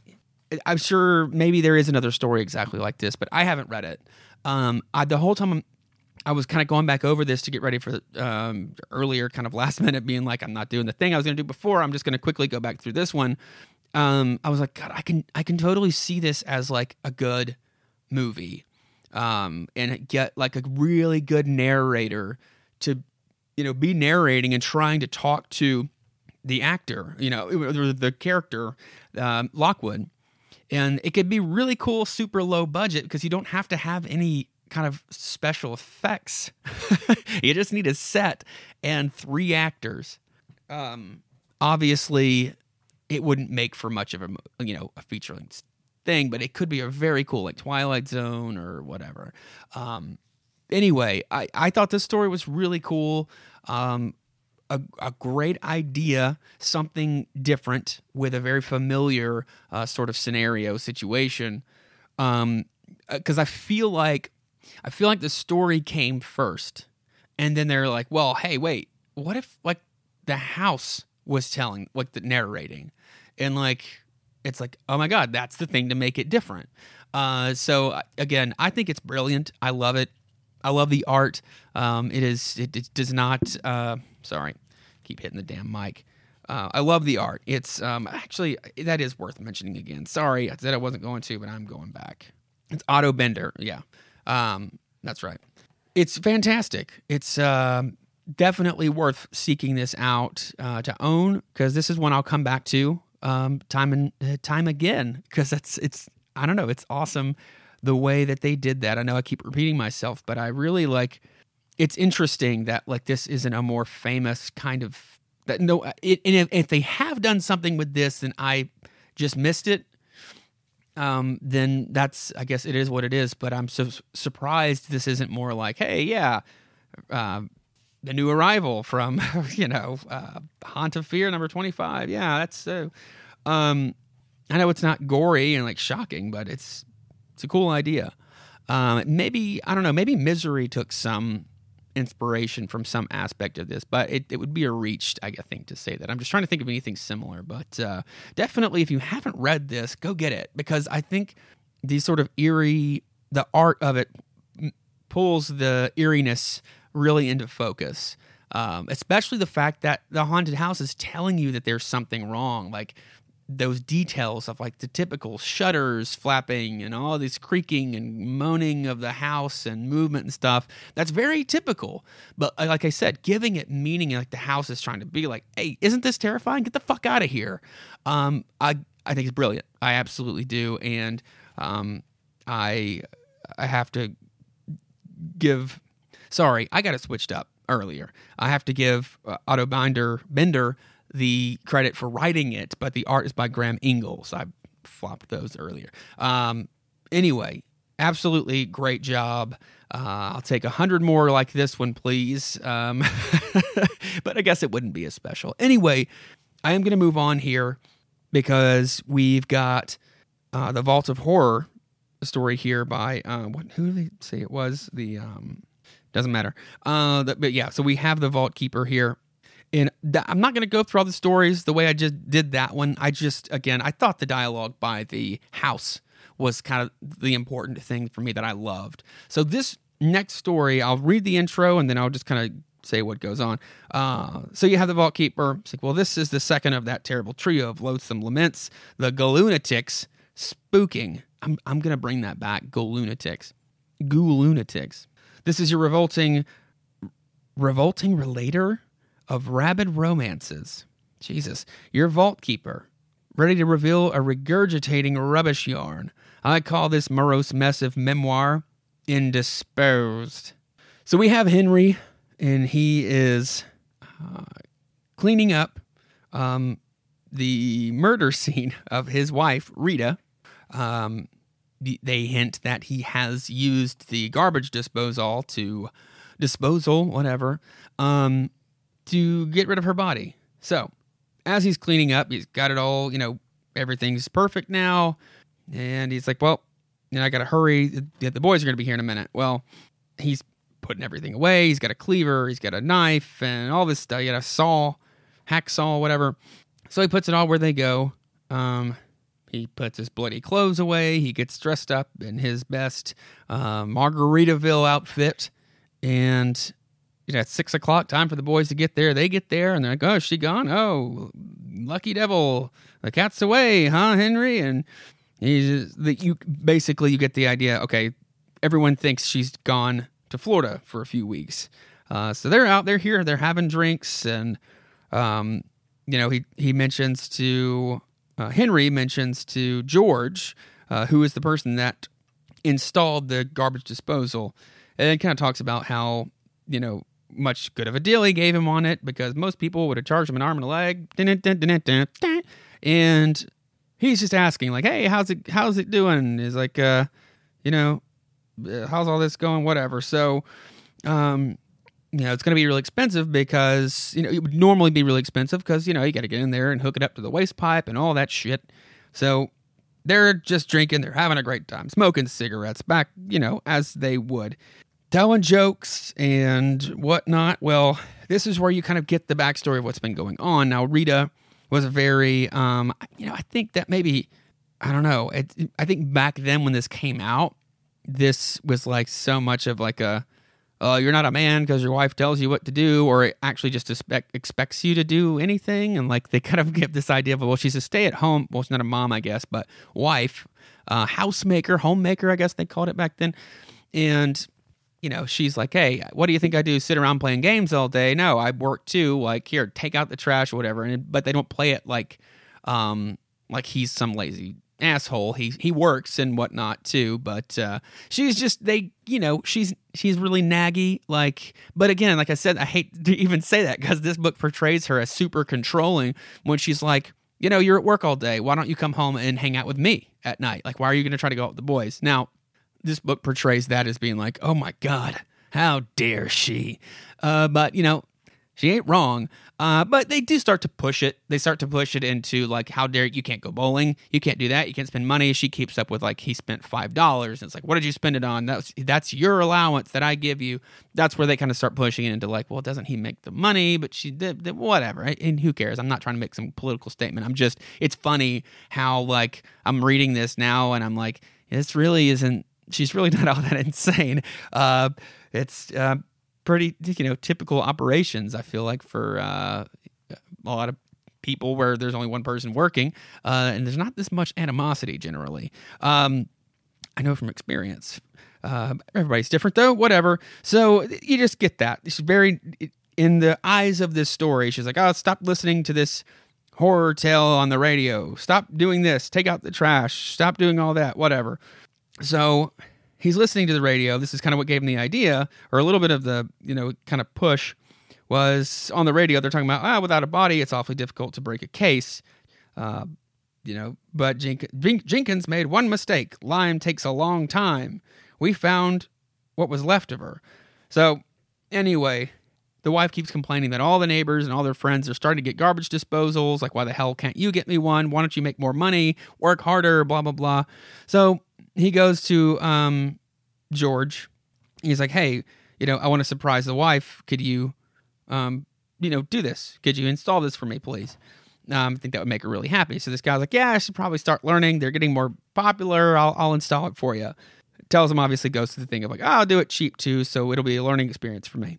Speaker 1: I'm sure maybe there is another story exactly like this, but I haven't read it. Um, I, the whole time I'm, I was kind of going back over this to get ready for um, earlier, kind of last minute, being like, I'm not doing the thing I was going to do before. I'm just going to quickly go back through this one. Um, I was like, God, I can, I can totally see this as like a good movie, um, and get like a really good narrator to, you know, be narrating and trying to talk to the actor, you know, the character, um, Lockwood. And it could be really cool, super low budget because you don't have to have any kind of special effects. you just need a set and three actors. Um, obviously, it wouldn't make for much of a you know a feature length thing, but it could be a very cool like Twilight Zone or whatever. Um, anyway, I I thought this story was really cool. Um, a, a, great idea, something different with a very familiar uh, sort of scenario situation. Um, because I feel like I feel like the story came first, and then they're like, "Well, hey, wait, what if like the house was telling, like the narrating, and like it's like, oh my god, that's the thing to make it different." Uh, so again, I think it's brilliant. I love it. I love the art. Um, it is. It, it does not. Uh, sorry, keep hitting the damn mic. Uh, I love the art. It's um, actually that is worth mentioning again. Sorry, I said I wasn't going to, but I'm going back. It's Otto Bender. Yeah, um, that's right. It's fantastic. It's um, definitely worth seeking this out uh, to own because this is one I'll come back to um, time and uh, time again because it's it's I don't know it's awesome the way that they did that. I know I keep repeating myself, but I really like. It's interesting that like this isn't a more famous kind of that. No, it, and if, if they have done something with this, then I just missed it. Um, then that's I guess it is what it is. But I'm so surprised this isn't more like, hey, yeah, uh, the new arrival from you know uh, Haunt of Fear number twenty five. Yeah, that's so. Um, I know it's not gory and like shocking, but it's it's a cool idea. Um, maybe I don't know. Maybe Misery took some inspiration from some aspect of this, but it, it would be a reach, I think, to say that. I'm just trying to think of anything similar, but uh, definitely, if you haven't read this, go get it because I think these sort of eerie, the art of it pulls the eeriness really into focus. Um, especially the fact that the haunted house is telling you that there's something wrong. Like those details of like the typical shutters flapping and all this creaking and moaning of the house and movement and stuff that's very typical but uh, like i said giving it meaning like the house is trying to be like hey isn't this terrifying get the fuck out of here um i i think it's brilliant i absolutely do and um i i have to give sorry i got it switched up earlier i have to give uh, Otto Binder Bender the credit for writing it, but the art is by Graham Ingels. I flopped those earlier. Um, anyway, absolutely great job. Uh, I'll take a hundred more like this one, please. Um, but I guess it wouldn't be as special. Anyway, I am going to move on here because we've got uh, the Vault of Horror story here by uh, what? Who did they say it was? The um, doesn't matter. Uh, but yeah, so we have the Vault Keeper here. And th- I'm not going to go through all the stories the way I just did that one. I just, again, I thought the dialogue by the house was kind of the important thing for me that I loved. So this next story, I'll read the intro and then I'll just kind of say what goes on. Uh, so you have the Vault Keeper. It's like, well, this is the second of that terrible trio of loathsome laments. The GhouLunatics spooking. I'm, I'm going to bring that back. GhouLunatics. GhouLunatics. This is your revolting, revolting relator of rabid romances. Jesus, your vault keeper, ready to reveal a regurgitating rubbish yarn. I call this morose mess of memoir indisposed. So we have Henry, and he is uh, cleaning up um, the murder scene of his wife, Rita. Um, they hint that he has used the garbage disposal to disposal, whatever, um, to get rid of her body. So, as he's cleaning up, he's got it all, you know, everything's perfect now. And he's like, well, you know, I got to hurry. The boys are going to be here in a minute. Well, he's putting everything away. He's got a cleaver, he's got a knife, and all this stuff. He got a saw, hacksaw, whatever. So he puts it all where they go. Um, he puts his bloody clothes away. He gets dressed up in his best uh, Margaritaville outfit. And you know, at six o'clock, time for the boys to get there. They get there and they're like, oh, she gone? Oh, lucky devil. The cat's away, huh, Henry? And he's that you basically you get the idea. Okay, everyone thinks she's gone to Florida for a few weeks. Uh, so they're out, they're here, they're having drinks, and um, you know, he he mentions to uh, Henry mentions to George, uh, who is the person that installed the garbage disposal, and kind of talks about how you know much good of a deal he gave him on it because most people would have charged him an arm and a leg. And he's just asking, like, hey, how's it how's it doing? Is like, uh, you know, uh, how's all this going? Whatever. So, um, you know, it's going to be really expensive because, you know, it would normally be really expensive because, you know, you got to get in there and hook it up to the waste pipe and all that shit. So they're just drinking, they're having a great time, smoking cigarettes back, you know, as they would telling jokes and whatnot. Well, this is where you kind of get the backstory of what's been going on. Now, Rita was a very, um, you know, I think that maybe I don't know. It, I think back then when this came out, this was like so much of like a uh, you're not a man because your wife tells you what to do, or actually just expect, expects you to do anything. And like they kind of give this idea of, well, she's a stay at home. Well, she's not a mom, I guess, but wife, uh, housemaker, homemaker, I guess they called it back then. And, you know, she's like, hey, what do you think I do? Sit around playing games all day? No, I work too. Like, here, take out the trash or whatever. And, but they don't play it like, um, like he's some lazy asshole. He he works and whatnot too, but uh, she's just they you know she's she's really naggy. Like, but again, like I said, I hate to even say that because this book portrays her as super controlling when she's like, you know, you're at work all day. Why don't you come home and hang out with me at night? Like, why are you going to try to go out with the boys? Now, this book portrays that as being like, oh my god, how dare she? Uh, but you know, she ain't wrong. Uh, but they do start to push it. They start to push it into like, how dare you can't go bowling? You can't do that. You can't spend money. She keeps up with like he spent five dollars. It's like, what did you spend it on? That's that's your allowance that I give you. That's where they kind of start pushing it into like, well, doesn't he make the money? But she did, did whatever. And who cares? I'm not trying to make some political statement. I'm just it's funny how like I'm reading this now and I'm like, this really isn't. She's really not all that insane. Uh, it's uh, pretty you know typical operations i feel like for uh, a lot of people where there's only one person working uh, and there's not this much animosity generally. Um, i know from experience uh, everybody's different though whatever. So you just get that. She's very in the eyes of this story she's like oh stop listening to this horror tale on the radio. Stop doing this. Take out the trash. Stop doing all that. Whatever. So he's listening to the radio. This is kind of what gave him the idea, or a little bit of the, you know, kind of push was on the radio. They're talking about, ah, without a body, it's awfully difficult to break a case. Uh, you know, but Jen- Jenkins made one mistake. Lime takes a long time. We found what was left of her. So, anyway, the wife keeps complaining that all the neighbors and all their friends are starting to get garbage disposals. Like, why the hell can't you get me one? Why don't you make more money, work harder, blah, blah, blah. So, he goes to um, George. He's like, "Hey, you know, I want to surprise the wife. Could you, um, you know, do this? Could you install this for me, please?" Um, I think that would make her really happy. So this guy's like, "Yeah, I should probably start learning. They're getting more popular. I'll, I'll install it for you." Tells him obviously goes to the thing of like, oh, "I'll do it cheap too, so it'll be a learning experience for me."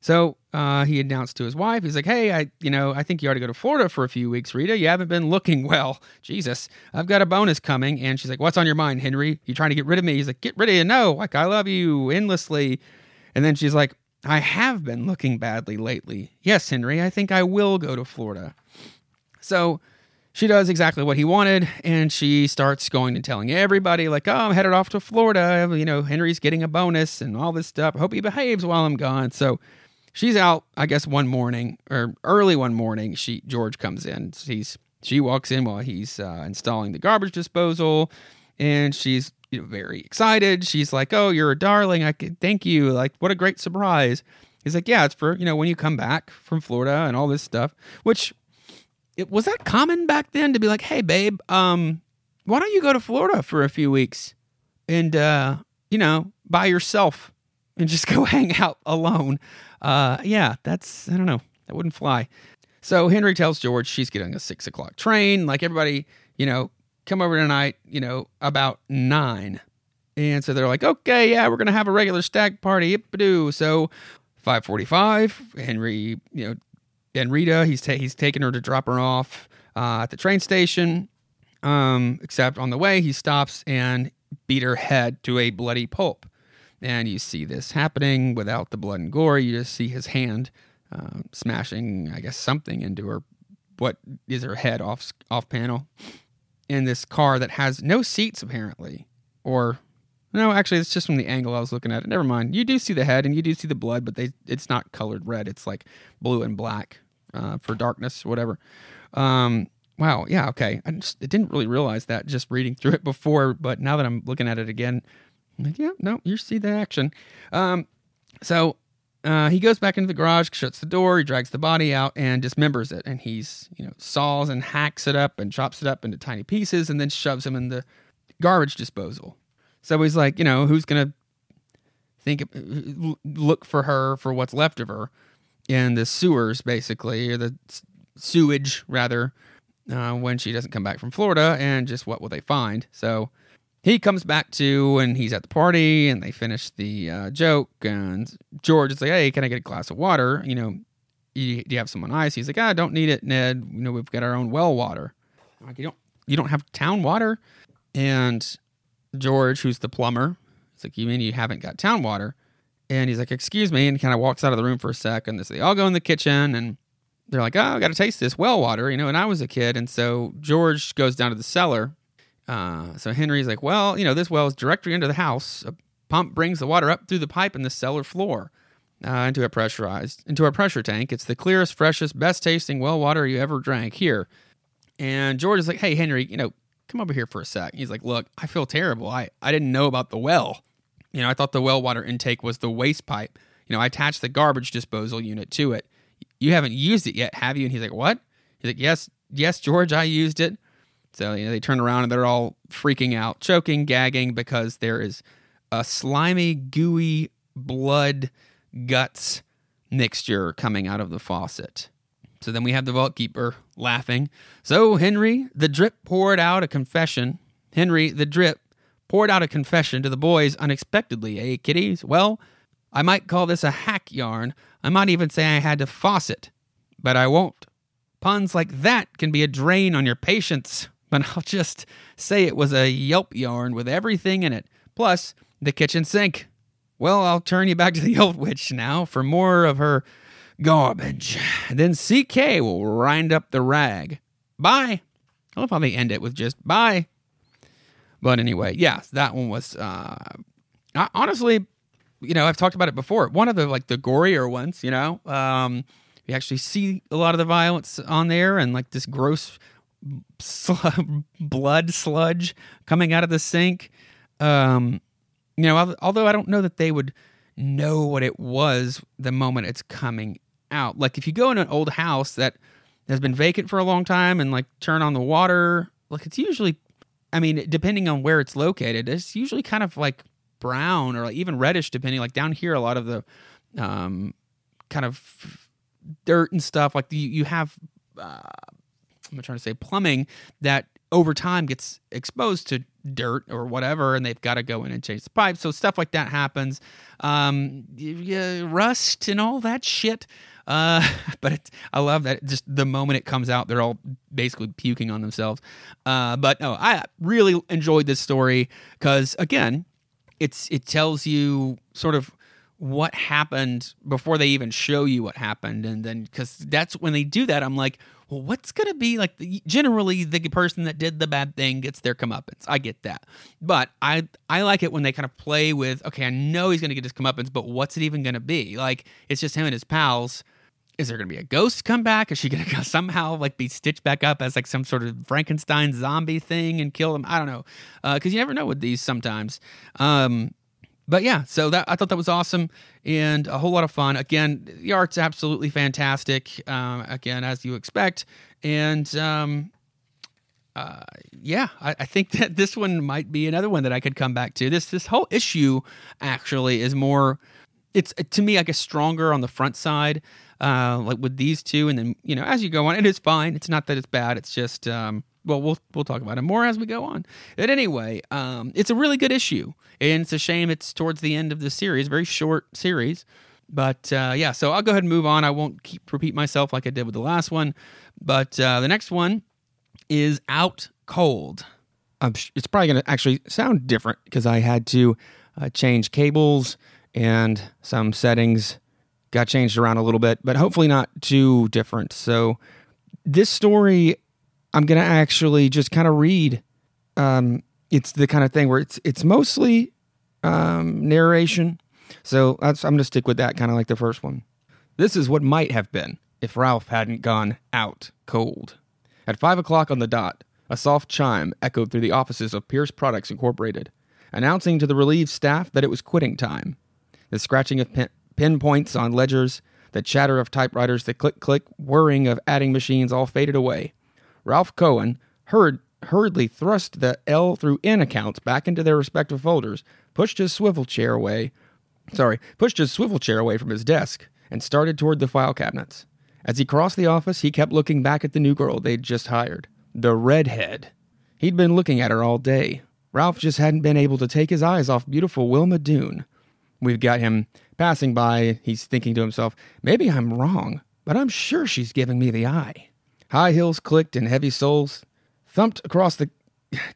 Speaker 1: So uh, he announced to his wife, he's like, "Hey, I, you know, I think you ought to go to Florida for a few weeks, Rita. You haven't been looking well. Jesus, I've got a bonus coming." And she's like, "What's on your mind, Henry? You trying to get rid of me?" He's like, "Get rid of you? No, like I love you endlessly." And then she's like, "I have been looking badly lately. Yes, Henry, I think I will go to Florida." So she does exactly what he wanted, and she starts going and telling everybody, like, "Oh, I'm headed off to Florida. You know, Henry's getting a bonus and all this stuff. I hope he behaves while I'm gone." So she's out, I guess, one morning or early one morning. She George comes in. She's she walks in while he's uh, installing the garbage disposal, and she's you know, very excited. She's like, "Oh, you're a darling! I could thank you. Like, what a great surprise!" He's like, "Yeah, it's for you know when you come back from Florida and all this stuff." Which it was that common back then to be like, "Hey, babe, um, why don't you go to Florida for a few weeks and uh, you know by yourself and just go hang out alone?" Uh, yeah, that's, I don't know, that wouldn't fly. So Henry tells George she's getting a six o'clock train. Like everybody, you know, come over tonight, you know, about nine. And so they're like, okay, yeah, we're gonna have a regular stag party. Yip-a-doo. So 5:45, Henry, you know, and Rita, he's ta- he's taking her to drop her off uh, at the train station. Um, except on the way, he stops and beat her head to a bloody pulp. And you see this happening without the blood and gore. You just see his hand uh, smashing, I guess, something into her, what is her head off off panel, in this car that has no seats apparently, or no, actually, it's just from the angle I was looking at it. Never mind. You do see the head and you do see the blood, but they it's not colored red. It's like blue and black uh, for darkness, whatever. Um, wow. Yeah. Okay. I just I didn't really realize that just reading through it before, but now that I'm looking at it again, like, yeah, no, you see the action. Um, so uh, he goes back into the garage, shuts the door, he drags the body out and dismembers it. And he's, you know, saws and hacks it up and chops it up into tiny pieces and then shoves him in the garbage disposal. So he's like, you know, who's going to think, look for her for what's left of her in the sewers, basically, or the sewage, rather. uh, when she doesn't come back from Florida, and just what will they find? So he comes back to, and he's at the party, and they finish the uh, joke, and George is like, "Hey, can I get a glass of water? You know, you, do you have some on ice?" He's like, "I ah, don't need it, Ned. You know, we've got our own well water. I'm like, you don't, you don't have town water?" And George, who's the plumber, he's like, "You mean you haven't got town water?" And he's like, "Excuse me," and kind of walks out of the room for a sec, and they all go in the kitchen and they're like, oh, I got to taste this well water, you know. And I was a kid, and so George goes down to the cellar. Uh, so Henry's like, well, you know, this well is directly under the house. A pump brings the water up through the pipe in the cellar floor uh, into a pressurized into a pressure tank. It's the clearest, freshest, best tasting well water you ever drank here. And George is like, hey Henry, you know, come over here for a sec. He's like, look, I feel terrible. I I didn't know about the well. You know, I thought the well water intake was the waste pipe. You know, I attached the garbage disposal unit to it you haven't used it yet, have you? And he's like, what? He's like, yes, yes, George, I used it. So you know, they turn around and they're all freaking out, choking, gagging because there is a slimy, gooey blood guts mixture coming out of the faucet. So then we have the vault keeper laughing. So Henry, the drip poured out a confession. Henry, the drip poured out a confession to the boys unexpectedly, eh, kiddies? Well, I might call this a hack yarn. I might even say I had to faucet, but I won't. Puns like that can be a drain on your patience, but I'll just say it was a yelp yarn with everything in it, plus the kitchen sink. Well, I'll turn you back to the old witch now for more of her garbage. Then CK will rind up the rag. Bye. I love how they end it with just bye. But anyway, yes, that one was uh, honestly you know, I've talked about it before. One of the like the gorier ones, you know, um, you actually see a lot of the violence on there and like this gross sl- blood sludge coming out of the sink. Um, you know, although I don't know that they would know what it was the moment it's coming out. Like if you go in an old house that has been vacant for a long time and like turn on the water, like it's usually, I mean, depending on where it's located, it's usually kind of like brown or like even reddish, depending. Like down here, a lot of the um, kind of dirt and stuff. Like you, you have, uh, I'm trying to say plumbing that over time gets exposed to dirt or whatever, and they've got to go in and change the pipe. So stuff like that happens. Um, yeah, rust and all that shit. Uh, but I love that just the moment it comes out, they're all basically puking on themselves. Uh, but no, I really enjoyed this story because again, it's it tells you sort of what happened before they even show you what happened and then because that's when they do that i'm like well what's gonna be like the, generally the person that did the bad thing gets their comeuppance i get that but i i like it when they kind of play with okay i know he's gonna get his comeuppance but what's it even gonna be like it's just him and his pals is there going to be a ghost come back? Is she going to somehow like be stitched back up as like some sort of Frankenstein zombie thing and kill him? I don't know, uh, you never know with these sometimes. Um, but yeah, so that I thought that was awesome and a whole lot of fun. Again, the art's absolutely fantastic. Um, again, as you expect, and um, uh, yeah, I, I, think that this one might be another one that I could come back to. This this whole issue actually is more. It's to me, I guess, stronger on the front side uh, like with these two, and then you know as you go on, it is fine. It's not that it's bad. It's just um, well, we'll we'll talk about it more as we go on. But anyway, um, it's a really good issue, and it's a shame it's towards the end of the series, very short series. But uh, yeah, so I'll go ahead and move on. I won't keep repeat myself like I did with the last one. But uh, the next one is out cold. Um, it's probably going to actually sound different because I had to uh, change cables and some settings got changed around a little bit, but hopefully not too different. So this story, I'm gonna actually just kind of read. Um, it's the kind of thing where it's it's mostly um, narration. So I'm gonna stick with that, kind of like the first one. This is what might have been if Ralph hadn't gone out cold. At five o'clock on the dot, a soft chime echoed through the offices of Pierce Products Incorporated, announcing to the relieved staff that it was quitting time. The scratching of pen- pinpoints on ledgers, the chatter of typewriters, the click click whirring of adding machines all faded away. Ralph Cohen hurried, hurriedly thrust the L through N accounts back into their respective folders, pushed his swivel chair away, sorry, pushed his swivel chair away from his desk, and started toward the file cabinets. As he crossed the office, he kept looking back at the new girl they'd just hired. the redhead. He'd been looking at her all day. Ralph just hadn't been able to take his eyes off beautiful Wilma Doone. We've got him passing by. He's thinking to himself, maybe I'm wrong, but I'm sure she's giving me the eye. High heels clicked and heavy soles thumped across the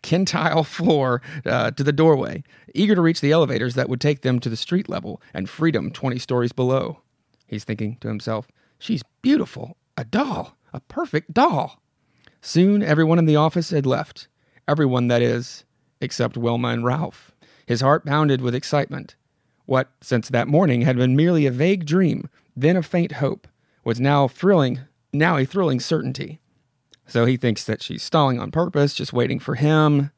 Speaker 1: kentile floor uh, to the doorway, eager to reach the elevators that would take them to the street level and freedom 20 stories below. He's thinking to himself, she's beautiful, a doll, a perfect doll. Soon everyone in the office had left. Everyone, that is, except Wilma and Ralph. His heart pounded with excitement. What, since that morning, had been merely a vague dream, then a faint hope, was now thrilling, now a thrilling certainty. So he thinks that she's stalling on purpose, just waiting for him.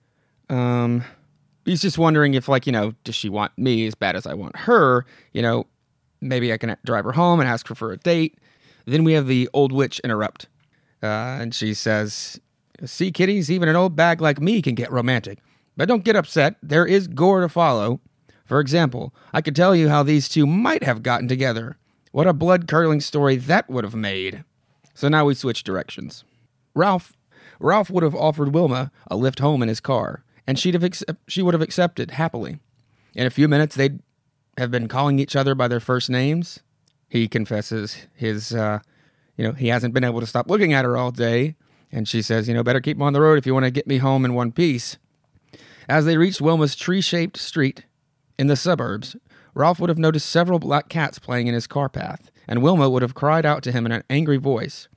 Speaker 1: Um, he's just wondering if, like, you know, does she want me as bad as I want her? You know, maybe I can drive her home and ask her for a date. Then we have the old witch interrupt. Uh, and she says, See, kiddies, even an old bag like me can get romantic. But don't get upset. There is gore to follow. For example, I could tell you how these two might have gotten together. What a blood curdling story that would have made. So now we switch directions. Ralph Ralph would have offered Wilma a lift home in his car, and she'd have accept, she would have accepted happily. In a few minutes, they'd have been calling each other by their first names. He confesses his, uh, you know, he hasn't been able to stop looking at her all day, and she says, you know, better keep him on the road if you want to get me home in one piece. As they reached Wilma's tree-shaped street in the suburbs, Ralph would have noticed several black cats playing in his car path, and Wilma would have cried out to him in an angry voice.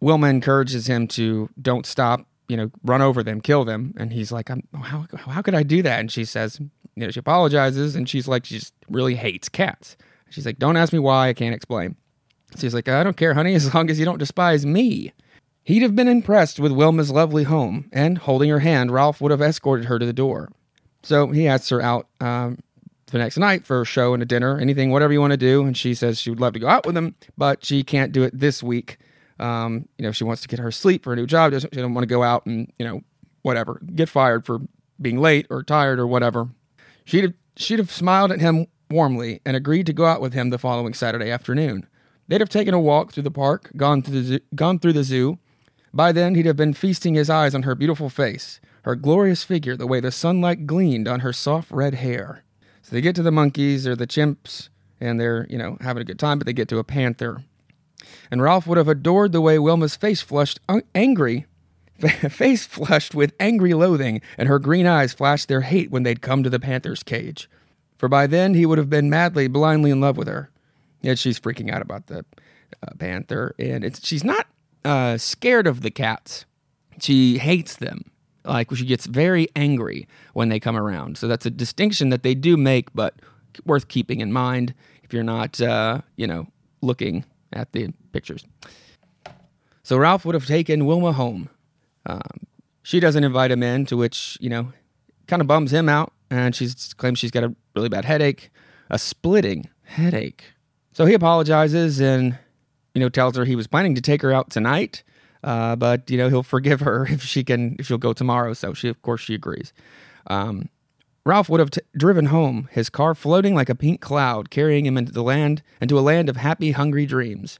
Speaker 1: Wilma encourages him to don't stop, you know, run over them, kill them. And he's like, how, how could I do that? And she says, you know, she apologizes and she's like, she just really hates cats. She's like, don't ask me why, I can't explain. She's like, I don't care, honey, as long as you don't despise me. He'd have been impressed with Wilma's lovely home, and holding her hand, Ralph would have escorted her to the door. So he asks her out um, the next night for a show and a dinner, anything, whatever you want to do. And she says she would love to go out with him, but she can't do it this week um, you know, she wants to get her sleep for a new job. Doesn't she doesn't want to go out and you know whatever get fired for being late or tired or whatever. She'd have, she'd have smiled at him warmly and agreed to go out with him the following Saturday afternoon. They'd have taken a walk through the park, gone through the zoo, gone through the zoo. By then, he'd have been feasting his eyes on her beautiful face, her glorious figure, the way the sunlight gleamed on her soft red hair. So they get to the monkeys or the chimps, and they're you know having a good time. But they get to a panther, and Ralph would have adored the way Wilma's face flushed un- angry, face flushed with angry loathing, and her green eyes flashed their hate when they'd come to the panther's cage. For by then he would have been madly, blindly in love with her. Yet she's freaking out about the uh, panther, and she's not uh, scared of the cats. She hates them. Like she gets very angry when they come around. So that's a distinction that they do make, but worth keeping in mind if you're not, uh, you know, looking at the pictures. So Ralph would have taken Wilma home. Um, she doesn't invite him in, to which, you know, kind of bums him out. And she claims she's got a really bad headache, a splitting headache. So he apologizes and, you know, tells her he was planning to take her out tonight. Uh, but you know he'll forgive her if she can if she'll go tomorrow. So she, of course, she agrees. Um, Ralph would have t- driven home, his car floating like a pink cloud, carrying him into the land, into a land of happy, hungry dreams.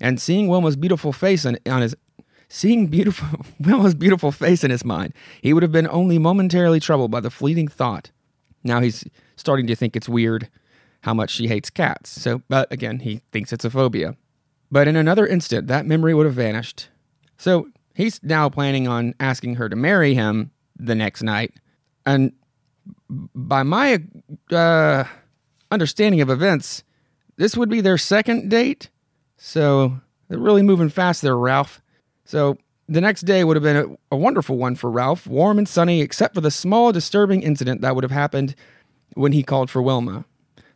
Speaker 1: And seeing Wilma's beautiful face on, on his seeing beautiful Wilma's beautiful face in his mind, he would have been only momentarily troubled by the fleeting thought. Now he's starting to think it's weird how much she hates cats. So, but again, he thinks it's a phobia. But in another instant, that memory would have vanished. So he's now planning on asking her to marry him the next night. And by my uh, understanding of events, this would be their second date. So they're really moving fast there, Ralph. So the next day would have been a, a, wonderful one for Ralph, warm and sunny, except for the small disturbing incident that would have happened when he called for Wilma.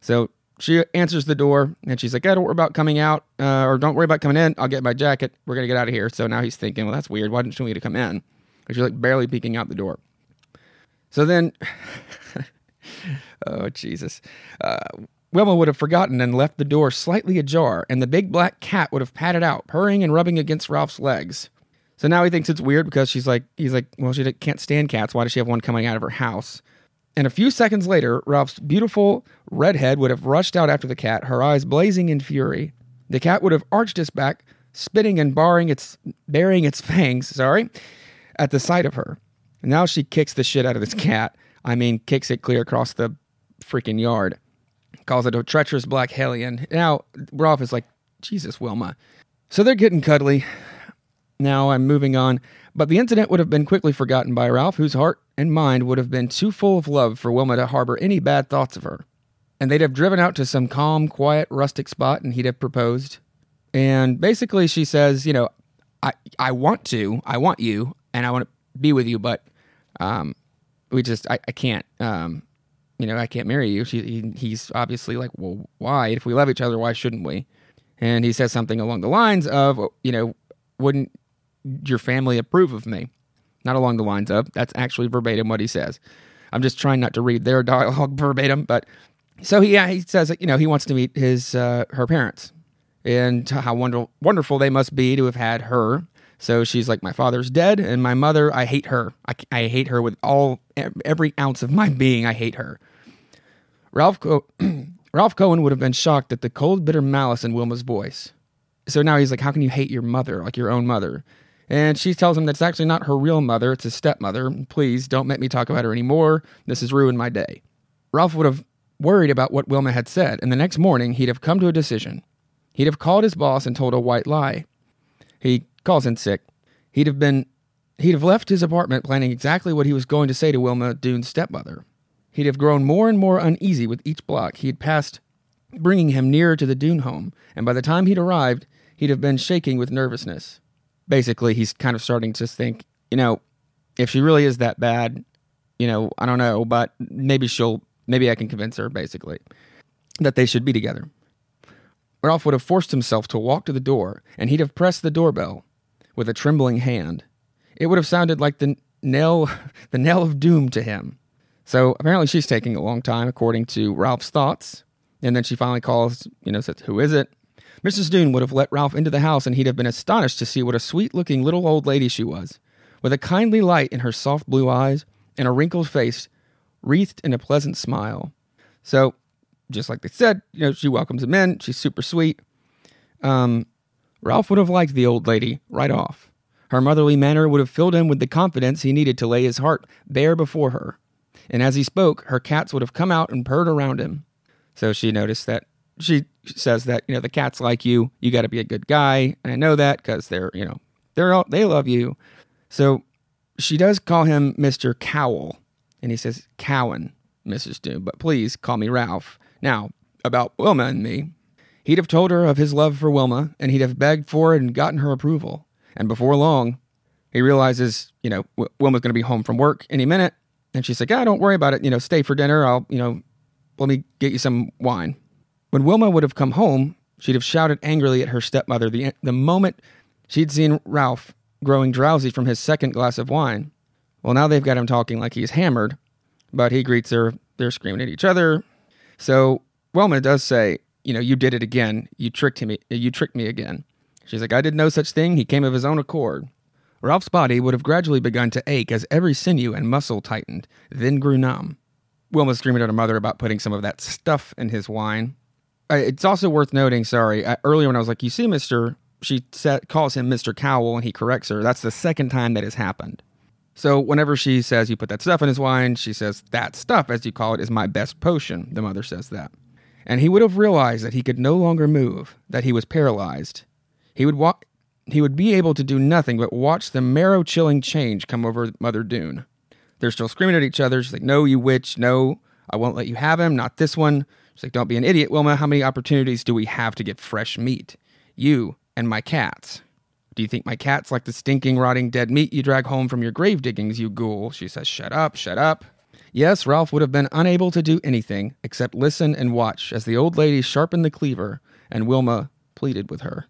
Speaker 1: So she answers the door and she's like, hey, don't worry about coming out uh, or don't worry about coming in. I'll get my jacket. We're going to get out of here. So now he's thinking, well, that's weird. Why didn't she want me to come in? Because she's like barely peeking out the door. So then, oh, Jesus. Uh, Wilma would have forgotten and left the door slightly ajar, and the big black cat would have padded out, purring and rubbing against Ralph's legs. So now he thinks it's weird because she's like, he's like, well, she can't stand cats. Why does she have one coming out of her house? And a few seconds later, Ralph's beautiful redhead would have rushed out after the cat, her eyes blazing in fury. The cat would have arched its back, spitting and barring its baring its fangs, sorry, at the sight of her. And now she kicks the shit out of this cat. I mean, kicks it clear across the freaking yard. Calls it a treacherous black hellion. Now Ralph is like, Jesus, Wilma. So they're getting cuddly. Now I'm moving on. But the incident would have been quickly forgotten by Ralph, whose heart and mind would have been too full of love for Wilma to harbor any bad thoughts of her. And they'd have driven out to some calm, quiet, rustic spot and he'd have proposed. And basically, she says, You know, I, I want to, I want you, and I want to be with you, but um, we just, I, I can't, um, you know, I can't marry you. She, he, he's obviously like, Well, why? If we love each other, why shouldn't we? And he says something along the lines of, You know, wouldn't your family approve of me? Not along the lines of, that's actually verbatim what he says. I'm just trying not to read their dialogue verbatim, but so he, yeah, he says, you know, he wants to meet his, uh, her parents and how wonderful, wonderful they must be to have had her. So she's like, my father's dead, and my mother, I hate her. I, I hate her with all every ounce of my being. I hate her. Ralph Co- Ralph Cowan would have been shocked at the cold, bitter malice in Wilma's voice. So now he's like, how can you hate your mother, like your own mother? And she tells him that's actually not her real mother, it's his stepmother. Please don't make me talk about her anymore. This has ruined my day. Ralph would have worried about what Wilma had said, and the next morning he'd have come to a decision. He'd have called his boss and told a white lie. He calls in sick. He'd have been he'd have left his apartment planning exactly what he was going to say to Wilma Dune's stepmother. He'd have grown more and more uneasy with each block he had passed, bringing him nearer to the Dune home, and by the time he'd arrived, he'd have been shaking with nervousness. Basically, he's kind of starting to think, you know, if she really is that bad, you know, I don't know, but maybe she'll, maybe I can convince her, basically, that they should be together. Ralph would have forced himself to walk to the door, and he'd have pressed the doorbell with a trembling hand. It would have sounded like the knell, the knell of doom to him. So apparently, she's taking a long time, according to Ralph's thoughts. And then she finally calls, you know, says, "Who is it?" Mrs. Dune would have let Ralph into the house, and he'd have been astonished to see what a sweet-looking little old lady she was, with a kindly light in her soft blue eyes and a wrinkled face wreathed in a pleasant smile. So just like they said, you know, she welcomes him in. She's super sweet. Um, Ralph would have liked the old lady right off. Her motherly manner would have filled him with the confidence he needed to lay his heart bare before her. And as he spoke, her cats would have come out and purred around him. So she noticed that she says that you know the cats like you. You got to be a good guy, and I know that because they're you know they're all, they love you. So she does call him Mister Cowell, and he says Cowan, Mrs. Doom, but please call me Ralph. Now, about Wilma and me, he'd have told her of his love for Wilma, and he'd have begged for it and gotten her approval. And before long, he realizes, you know, Wilma's going to be home from work any minute. And she's like, ah, don't worry about it. You know, stay for dinner. I'll, you know, let me get you some wine. When Wilma would have come home, she'd have shouted angrily at her stepmother the, the moment she'd seen Ralph growing drowsy from his second glass of wine. Well, now they've got him talking like he's hammered, but he greets her. They're screaming at each other. So Wilma does say, you know, you did it again. You tricked him. You tricked me again. She's like, I did no such thing. He came of his own accord. Ralph's body would have gradually begun to ache as every sinew and muscle tightened, then grew numb. Wilma screaming at her mother about putting some of that stuff in his wine. It's also worth noting, sorry, earlier when I was like, you see, Mr. She set, calls him Mr. Cowell and he corrects her. That's the second time that has happened. So whenever she says you put that stuff in his wine, she says that stuff, as you call it, is my best potion. The mother says that. And he would have realized that he could no longer move, that he was paralyzed. He would walk he would be able to do nothing but watch the marrow chilling change come over Mother Dune. They're still screaming at each other. She's like, No, you witch, no, I won't let you have him, not this one. She's like, Don't be an idiot, Wilma. How many opportunities do we have to get fresh meat? You and my cats. Do you think my cats like the stinking, rotting dead meat you drag home from your grave diggings, you ghoul? She says, Shut up, shut up. Yes, Ralph would have been unable to do anything except listen and watch as the old lady sharpened the cleaver and Wilma pleaded with her.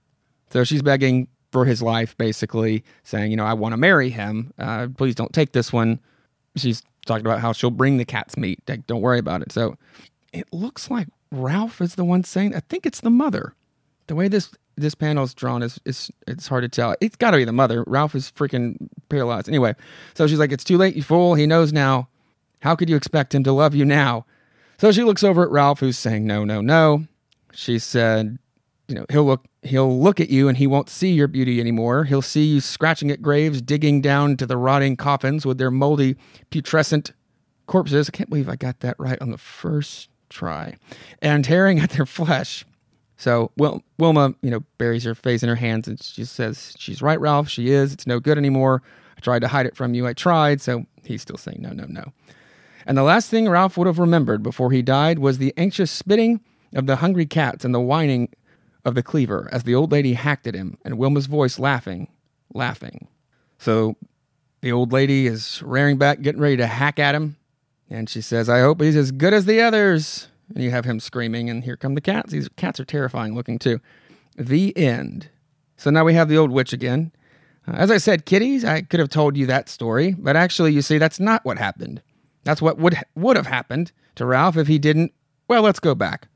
Speaker 1: So she's begging for his life, basically, saying, You know, I want to marry him. Uh, please don't take this one. She's talking about how she'll bring the cat's meat. Like, Don't worry about it. So it looks like Ralph is the one saying, I think it's the mother. The way this this panel's drawn is, is it's hard to tell. It's got to be the mother. Ralph is freaking paralyzed. Anyway, so she's like, "It's too late, you fool. He knows now. How could you expect him to love you now?" So she looks over at Ralph, who's saying, "No, no, no." She said, "You know, he'll look he'll look at you and he won't see your beauty anymore. He'll see you scratching at graves, digging down to the rotting coffins with their moldy, putrescent corpses. I can't believe I got that right on the first try. And tearing at their flesh. So Wil- Wilma, you know, buries her face in her hands and she says, She's right, Ralph. She is. It's no good anymore. I tried to hide it from you. I tried. So he's still saying, No, no, no. And the last thing Ralph would have remembered before he died was the anxious spitting of the hungry cats and the whining of the cleaver as the old lady hacked at him and Wilma's voice laughing, laughing. So the old lady is rearing back, getting ready to hack at him. And she says, I hope he's as good as the others. And you have him screaming, and here come the cats. These cats are terrifying looking, too. The end. So now we have the old witch again. Uh, as I said, kitties, I could have told you that story, but actually, you see, that's not what happened. That's what would would have happened to Ralph if he didn't. Well, let's go back.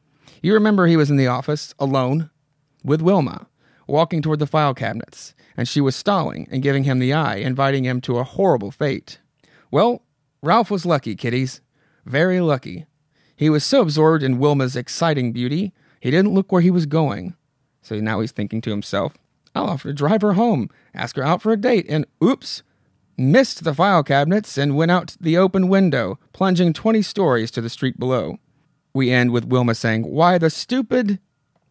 Speaker 1: You remember he was in the office alone with Wilma, walking toward the file cabinets, and she was stalling and giving him the eye, inviting him to a horrible fate. Well, Ralph was lucky, kiddies. Very lucky. He was so absorbed in Wilma's exciting beauty, he didn't look where he was going. So now he's thinking to himself, I'll offer to drive her home, ask her out for a date, and oops, missed the file cabinets and went out the open window, plunging 20 stories to the street below. We end with Wilma saying, Why the stupid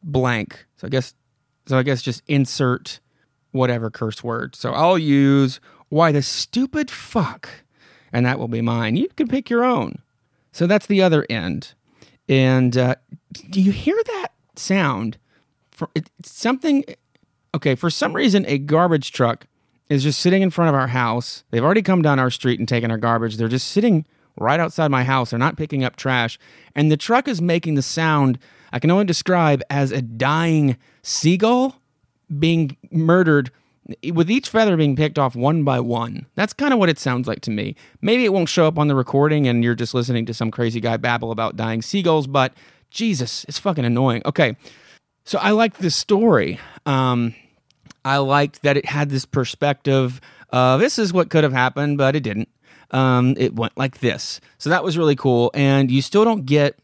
Speaker 1: blank. So I guess so I guess just insert whatever curse word. So I'll use why the stupid fuck. And that will be mine. You can pick your own. So that's the other end. And uh, do you hear that sound? For it's something. Okay, for some reason, a garbage truck is just sitting in front of our house. They've already come down our street and taken our garbage. They're just sitting right outside my house. They're not picking up trash. And the truck is making the sound I can only describe as a dying seagull being murdered with each feather being picked off one by one. That's kind of what it sounds like to me. Maybe it won't show up on the recording and you're just listening to some crazy guy babble about dying seagulls, but Jesus, it's fucking annoying. Okay. So I liked this story. Um, I liked that it had this perspective of this is what could have happened, but it didn't. Um, it went like this. So that was really cool. And you still don't get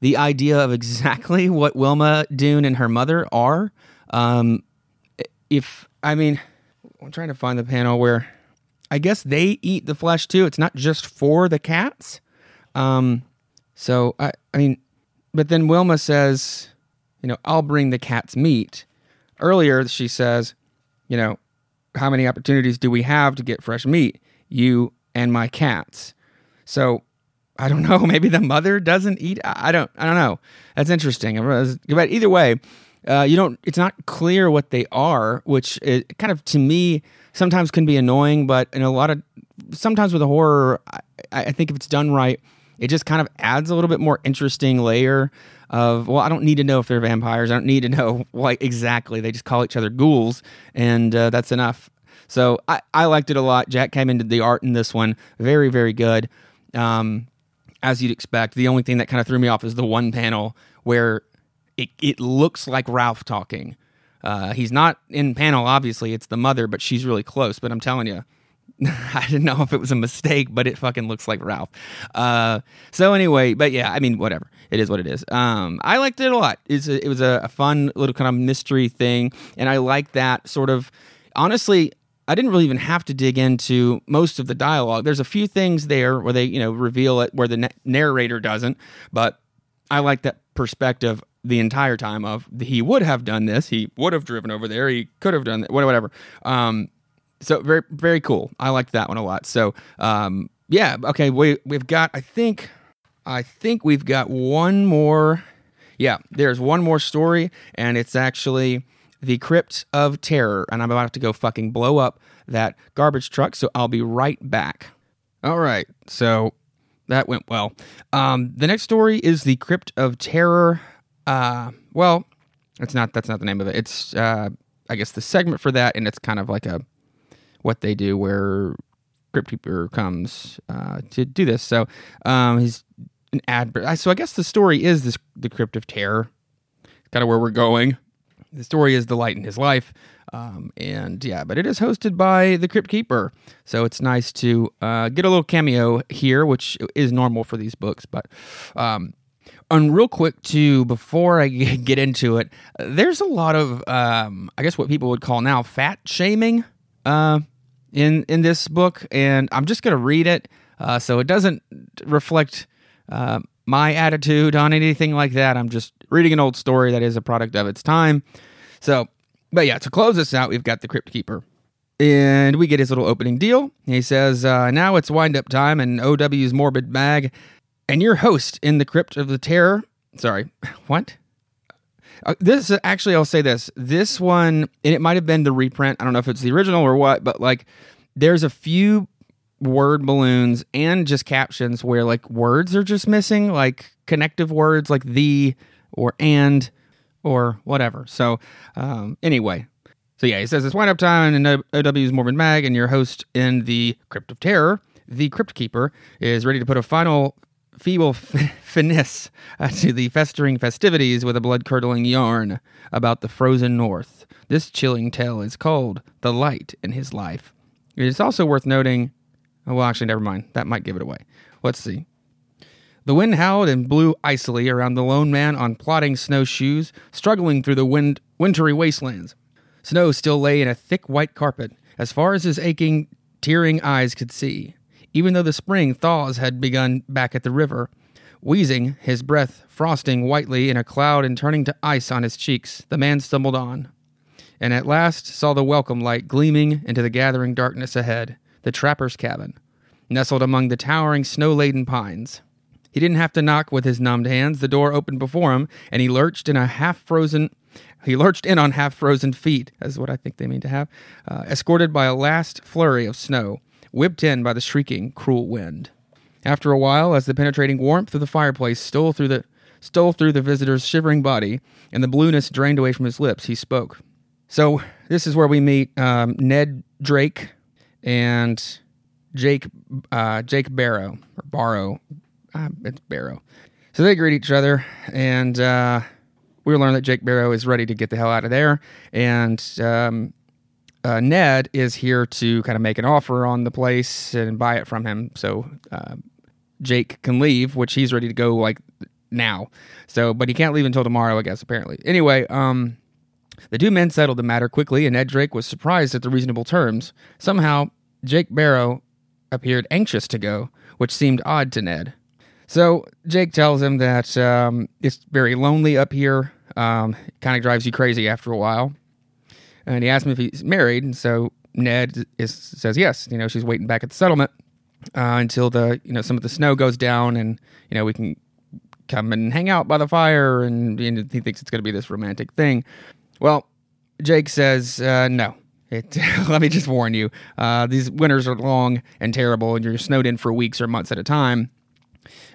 Speaker 1: the idea of exactly what Wilma Dune and her mother are. Um, if, I mean, I'm trying to find the panel where I guess they eat the flesh too. It's not just for the cats. Um, so, I, I mean, but then Wilma says, you know, I'll bring the cat's meat. Earlier, she says, you know, how many opportunities do we have to get fresh meat? You and my cats. So I don't know. Maybe the mother doesn't eat. I don't. I don't know. That's interesting. But either way, uh, you don't. It's not clear what they are, which it kind of to me sometimes can be annoying. But in a lot of sometimes with a horror, I, I think if it's done right, it just kind of adds a little bit more interesting layer of well, I don't need to know if they're vampires. I don't need to know like exactly. They just call each other ghouls, and uh, that's enough. So I, I liked it a lot. Jack came into the art in this one, very very good. Um, as you'd expect. The only thing that kind of threw me off is the one panel where it, it looks like Ralph talking. Uh, he's not in panel, obviously. It's the mother, but she's really close. But I'm telling you, I didn't know if it was a mistake, but it fucking looks like Ralph. Uh, so anyway, but yeah, I mean, whatever. It is what it is. Um, I liked it a lot. It's a, it was a, a fun little kind of mystery thing, and I like that sort of. Honestly, I didn't really even have to dig into most of the dialogue. There's a few things there where they, you know, reveal it where the narrator doesn't, but I like that perspective the entire time of he would have done this, he would have driven over there, he could have done that, whatever. Um, so very very cool. I liked that one a lot. So um, yeah, okay, we we've got I think I think we've got one more. Yeah, there's one more story, and it's actually the Crypt of Terror, and I'm about to go fucking blow up that garbage truck, so I'll be right back. All right, so that went well. Um, the next story is the Crypt of Terror. Uh, well, it's not. That's not the name of it. It's, uh, I guess, the segment for that, and it's kind of like a what they do where Crypt Keeper comes uh, to do this. So um, he's an ad. So I guess the story is this: the Crypt of Terror. Kind of where we're going. The story is the light in his life. Um, and yeah, but it is hosted by the Crypt Keeper. So it's nice to uh, get a little cameo here, which is normal for these books. But um, And real quick too, before I get into it, there's a lot of, um, I guess, what people would call now fat shaming uh, in in this book, and I'm just going to read it, uh, so it doesn't reflect uh, my attitude on anything like that. I'm just reading an old story that is a product of its time. So, but yeah, to close this out, we've got the Crypt Keeper. And we get his little opening deal. He says, uh, Now it's wind up time and OW's morbid bag. And your host in the Crypt of the Terror. Sorry, what? Uh, this actually, I'll say this. This one, and it might have been the reprint. I don't know if it's the original or what, but like there's a few word balloons and just captions where like words are just missing, like connective words like the or and or whatever. So, um, anyway, so yeah, he says it's wind up time and OW's Morbid Mag, and your host in the Crypt of Terror, the Crypt Keeper, is ready to put a final feeble f- finesse to the festering festivities with a blood curdling yarn about the frozen north. This chilling tale is called The Light in His Life. It is also worth noting. Oh, well, actually, never mind. That might give it away. Let's see. The wind howled and blew icily around the lone man on plodding snowshoes, struggling through the wind- wintry wastelands. Snow still lay in a thick white carpet, as far as his aching, tearing eyes could see, even though the spring thaws had begun back at the river. Wheezing, his breath frosting whitely in a cloud and turning to ice on his cheeks, the man stumbled on, and at last saw the welcome light gleaming into the gathering darkness ahead, the trapper's cabin, nestled among the towering snow laden pines. He didn't have to knock with his numbed hands. The door opened before him, and he lurched in a half frozen he lurched in on half frozen feet, as what I think they mean to have, uh, escorted by a last flurry of snow, whipped in by the shrieking, cruel wind. After a while, as the penetrating warmth of the fireplace stole through the stole through the visitor's shivering body, and the blueness drained away from his lips, he spoke. So this is where we meet um, Ned Drake and Jake uh, Jake Barrow or Barrow. Uh, it's Barrow. So they greet each other, and uh, we learn that Jake Barrow is ready to get the hell out of there, and um, uh, Ned is here to kind of make an offer on the place and buy it from him. So uh, Jake can leave, which he's ready to go like now. So, but he can't leave until tomorrow, I guess. Apparently. Anyway, um, the two men settled the matter quickly, and Ned Drake was surprised at the reasonable terms. Somehow, Jake Barrow appeared anxious to go, which seemed odd to Ned. So Jake tells him that um, it's very lonely up here. Um, kind of drives you crazy after a while. And he asks him if he's married. And so Ned is, says yes. You know, she's waiting back at the settlement uh, until the you know some of the snow goes down, and you know we can come and hang out by the fire. And, and he thinks it's going to be this romantic thing. Well, Jake says uh, no. It, let me just warn you, uh, these winters are long and terrible, and you're snowed in for weeks or months at a time.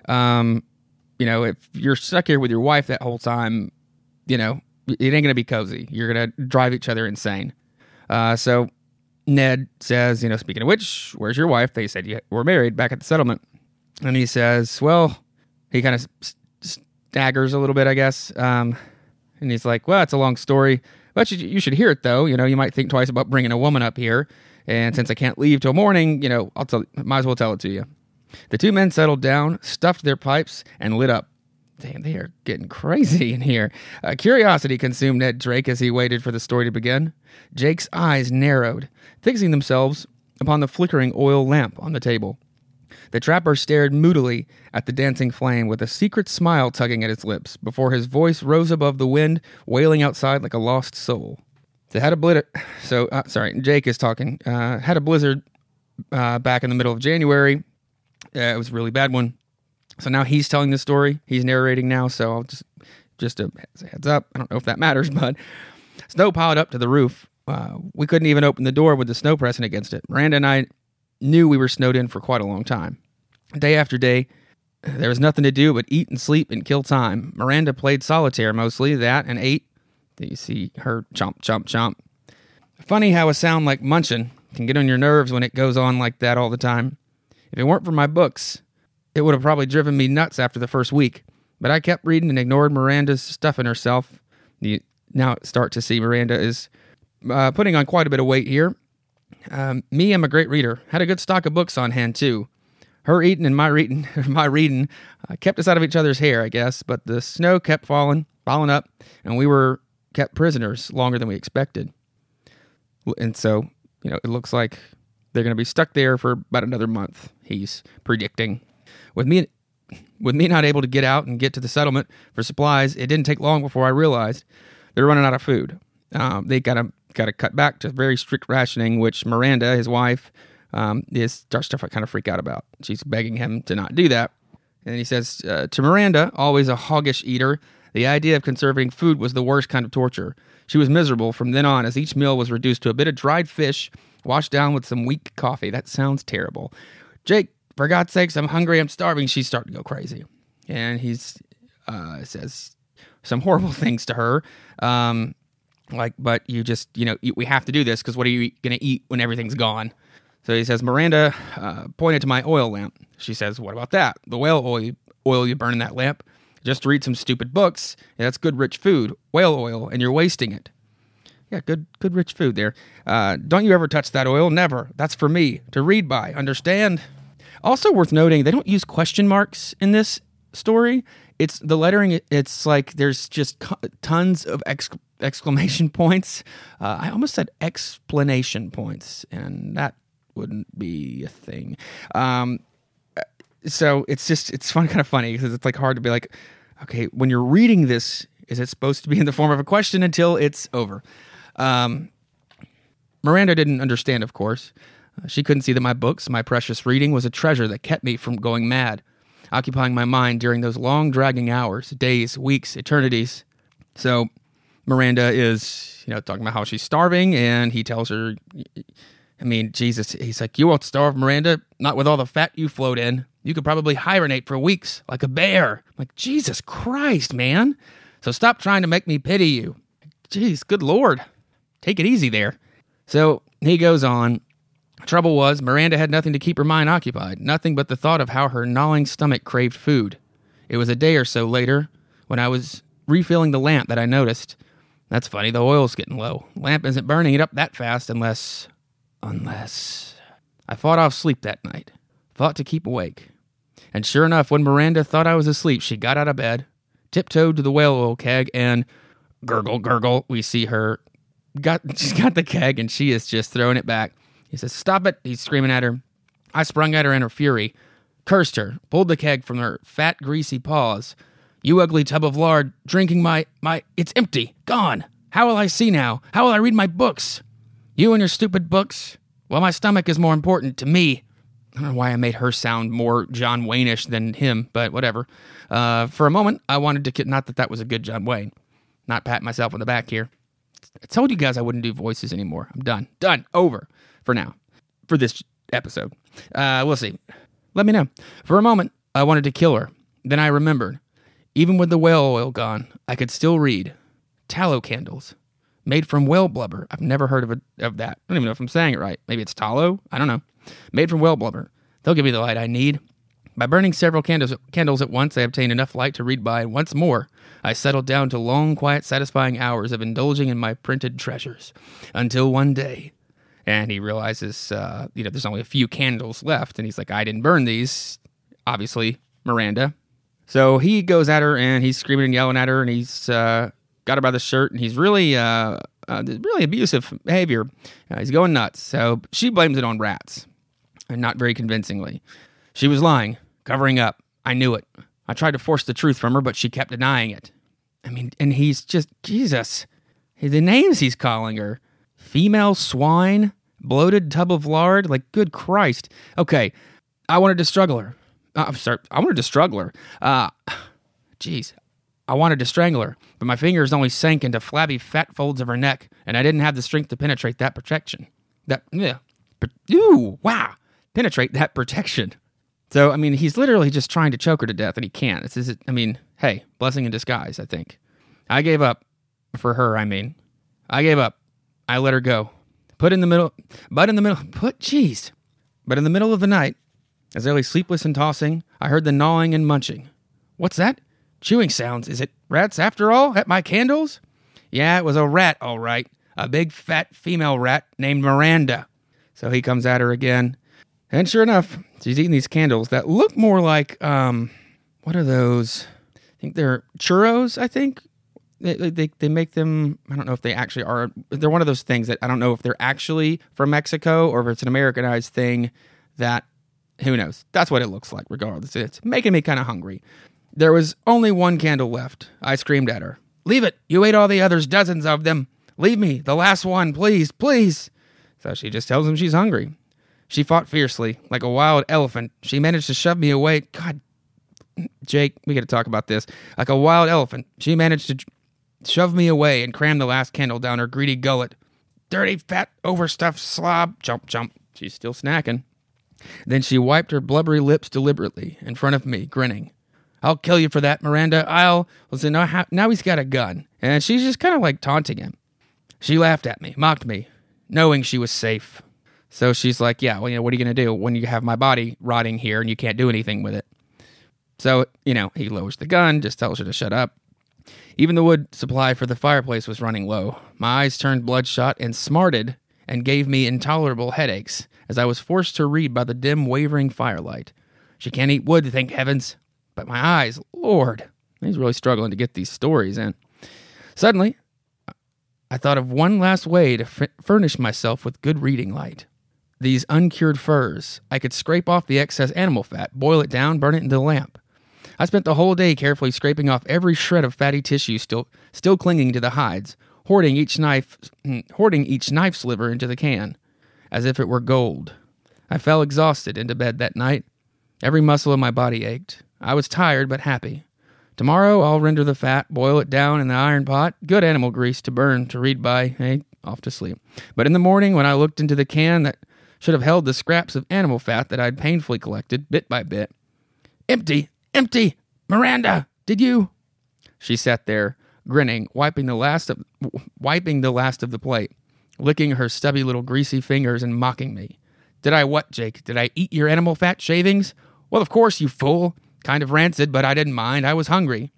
Speaker 1: Um, you know, if you're stuck here with your wife that whole time, you know, it ain't gonna be cozy. You're gonna drive each other insane. Uh, so Ned says, you know, speaking of which, where's your wife? They said you were married back at the settlement, and he says, well, he kind of staggers a little bit, I guess, um, and he's like, well, it's a long story, but you, you should hear it though. You know, you might think twice about bringing a woman up here, and since I can't leave till morning, you know, I'll tell, might as well tell it to you. The two men settled down, stuffed their pipes, and lit up. Damn, they are getting crazy in here. Uh, curiosity consumed Ned Drake as he waited for the story to begin. Jake's eyes narrowed, fixing themselves upon the flickering oil lamp on the table. The trapper stared moodily at the dancing flame with a secret smile tugging at his lips before his voice rose above the wind, wailing outside like a lost soul. So had a blizzard. So uh, sorry, Jake is talking. Uh, had a blizzard uh, back in the middle of January. It was a really bad one. So now he's telling the story. He's narrating now. So I'll just just a heads up. I don't know if that matters, but snow piled up to the roof. Uh, we couldn't even open the door with the snow pressing against it. Miranda and I knew we were snowed in for quite a long time. Day after day, there was nothing to do but eat and sleep and kill time. Miranda played solitaire mostly, that and ate. You see her chomp, chomp, chomp. Funny how a sound like munching can get on your nerves when it goes on like that all the time. If it weren't for my books, it would have probably driven me nuts after the first week. But I kept reading and ignored Miranda's stuffing herself. You now start to see Miranda is uh, putting on quite a bit of weight here. Um, me, I'm a great reader. Had a good stock of books on hand too. Her eating and my reading, my reading, uh, kept us out of each other's hair, I guess. But the snow kept falling, falling up, and we were kept prisoners longer than we expected. And so, you know, it looks like they're going to be stuck there for about another month. He's predicting. With me, with me not able to get out and get to the settlement for supplies, it didn't take long before I realized they're running out of food. Um, they got to got to cut back to very strict rationing, which Miranda, his wife, um, is starts to kind of freak out about. She's begging him to not do that, and he says uh, to Miranda, always a hoggish eater, the idea of conserving food was the worst kind of torture. She was miserable from then on, as each meal was reduced to a bit of dried fish, washed down with some weak coffee. That sounds terrible. Jake, for God's sakes, I'm hungry, I'm starving. She's starting to go crazy, and he uh, says some horrible things to her. Um, like, but you just, you know, we have to do this because what are you going to eat when everything's gone? So he says, Miranda uh, pointed to my oil lamp. She says, What about that? The whale oil, oil you burn in that lamp? Just read some stupid books. Yeah, that's good, rich food. Whale oil, and you're wasting it. Yeah, good, good, rich food there. Uh, don't you ever touch that oil? Never. That's for me to read by. Understand? Also worth noting, they don't use question marks in this story. It's the lettering. It's like there's just tons of exc- exclamation points. Uh, I almost said explanation points, and that wouldn't be a thing. Um, so it's just it's fun, kind of funny because it's like hard to be like, okay, when you're reading this, is it supposed to be in the form of a question until it's over? Um, Miranda didn't understand, of course. She couldn't see that my books, my precious reading, was a treasure that kept me from going mad, occupying my mind during those long, dragging hours, days, weeks, eternities. So Miranda is, you know, talking about how she's starving, and he tells her, I mean, Jesus, he's like, You won't starve, Miranda, not with all the fat you float in. You could probably hibernate for weeks like a bear. I'm like, Jesus Christ, man. So stop trying to make me pity you. Jeez, good Lord. Take it easy there. So he goes on. Trouble was, Miranda had nothing to keep her mind occupied, nothing but the thought of how her gnawing stomach craved food. It was a day or so later, when I was refilling the lamp, that I noticed. That's funny, the oil's getting low. Lamp isn't burning it up that fast unless Unless. I fought off sleep that night, thought to keep awake. And sure enough, when Miranda thought I was asleep, she got out of bed, tiptoed to the whale oil keg, and gurgle, gurgle, we see her. Got, she's got the keg and she is just throwing it back. He says, Stop it. He's screaming at her. I sprung at her in her fury, cursed her, pulled the keg from her fat, greasy paws. You ugly tub of lard, drinking my, my, it's empty, gone. How will I see now? How will I read my books? You and your stupid books? Well, my stomach is more important to me. I don't know why I made her sound more John Wayne-ish than him, but whatever. Uh, for a moment, I wanted to get, not that that was a good John Wayne. Not pat myself on the back here. I told you guys I wouldn't do voices anymore. I'm done. Done. Over for now. For this episode. Uh, we'll see. Let me know. For a moment, I wanted to kill her. Then I remembered. Even with the whale oil gone, I could still read. Tallow candles made from whale blubber. I've never heard of a, of that. I don't even know if I'm saying it right. Maybe it's tallow. I don't know. Made from whale blubber. They'll give me the light I need. By burning several candles, candles at once, I obtained enough light to read by, and once more, I settled down to long, quiet, satisfying hours of indulging in my printed treasures. Until one day, and he realizes, uh, you know, there's only a few candles left, and he's like, I didn't burn these. Obviously, Miranda. So he goes at her, and he's screaming and yelling at her, and he's uh, got her by the shirt, and he's really, uh, uh, really abusive behavior. Uh, he's going nuts. So she blames it on rats, and not very convincingly. She was lying, covering up. I knew it. I tried to force the truth from her, but she kept denying it. I mean, and he's just Jesus. The names he's calling her: female swine, bloated tub of lard. Like, good Christ. Okay, I wanted to struggle her. Uh, I'm sorry, I wanted to struggle her. Uh, jeez, I wanted to strangle her, but my fingers only sank into flabby fat folds of her neck, and I didn't have the strength to penetrate that protection. That, yeah. Ooh, wow. Penetrate that protection. So, I mean, he's literally just trying to choke her to death, and he can't. This is, I mean, hey, blessing in disguise, I think. I gave up. For her, I mean. I gave up. I let her go. Put in the middle, but in the middle, put, jeez. But in the middle of the night, as I lay sleepless and tossing, I heard the gnawing and munching. What's that? Chewing sounds. Is it rats after all? At my candles? Yeah, it was a rat, all right. A big fat female rat named Miranda. So he comes at her again. And sure enough, she's eating these candles that look more like um, what are those? I think they're churros. I think they, they they make them. I don't know if they actually are. They're one of those things that I don't know if they're actually from Mexico or if it's an Americanized thing. That who knows? That's what it looks like. Regardless, it's making me kind of hungry. There was only one candle left. I screamed at her, "Leave it! You ate all the others, dozens of them. Leave me, the last one, please, please." So she just tells him she's hungry. She fought fiercely, like a wild elephant. She managed to shove me away. God, Jake, we got to talk about this. Like a wild elephant, she managed to shove me away and cram the last candle down her greedy gullet. Dirty, fat, overstuffed slob. Jump, jump. She's still snacking. Then she wiped her blubbery lips deliberately in front of me, grinning. I'll kill you for that, Miranda. I'll. Listen, now, now he's got a gun. And she's just kind of like taunting him. She laughed at me, mocked me, knowing she was safe. So she's like, Yeah, well, you know, what are you going to do when you have my body rotting here and you can't do anything with it? So, you know, he lowers the gun, just tells her to shut up. Even the wood supply for the fireplace was running low. My eyes turned bloodshot and smarted and gave me intolerable headaches as I was forced to read by the dim, wavering firelight. She can't eat wood, thank heavens. But my eyes, Lord, he's really struggling to get these stories in. Suddenly, I thought of one last way to f- furnish myself with good reading light. These uncured furs. I could scrape off the excess animal fat, boil it down, burn it into the lamp. I spent the whole day carefully scraping off every shred of fatty tissue still still clinging to the hides, hoarding each knife mm, hoarding each knife sliver into the can, as if it were gold. I fell exhausted into bed that night. Every muscle in my body ached. I was tired but happy. Tomorrow I'll render the fat, boil it down in the iron pot, good animal grease to burn, to read by, hey, off to sleep. But in the morning, when I looked into the can that should have held the scraps of animal fat that I'd painfully collected, bit by bit, empty, empty! Miranda, did you? She sat there, grinning, wiping the last of wiping the last of the plate, licking her stubby little greasy fingers and mocking me. Did I what, Jake? Did I eat your animal fat shavings? Well, of course, you fool. Kind of rancid, but I didn't mind. I was hungry.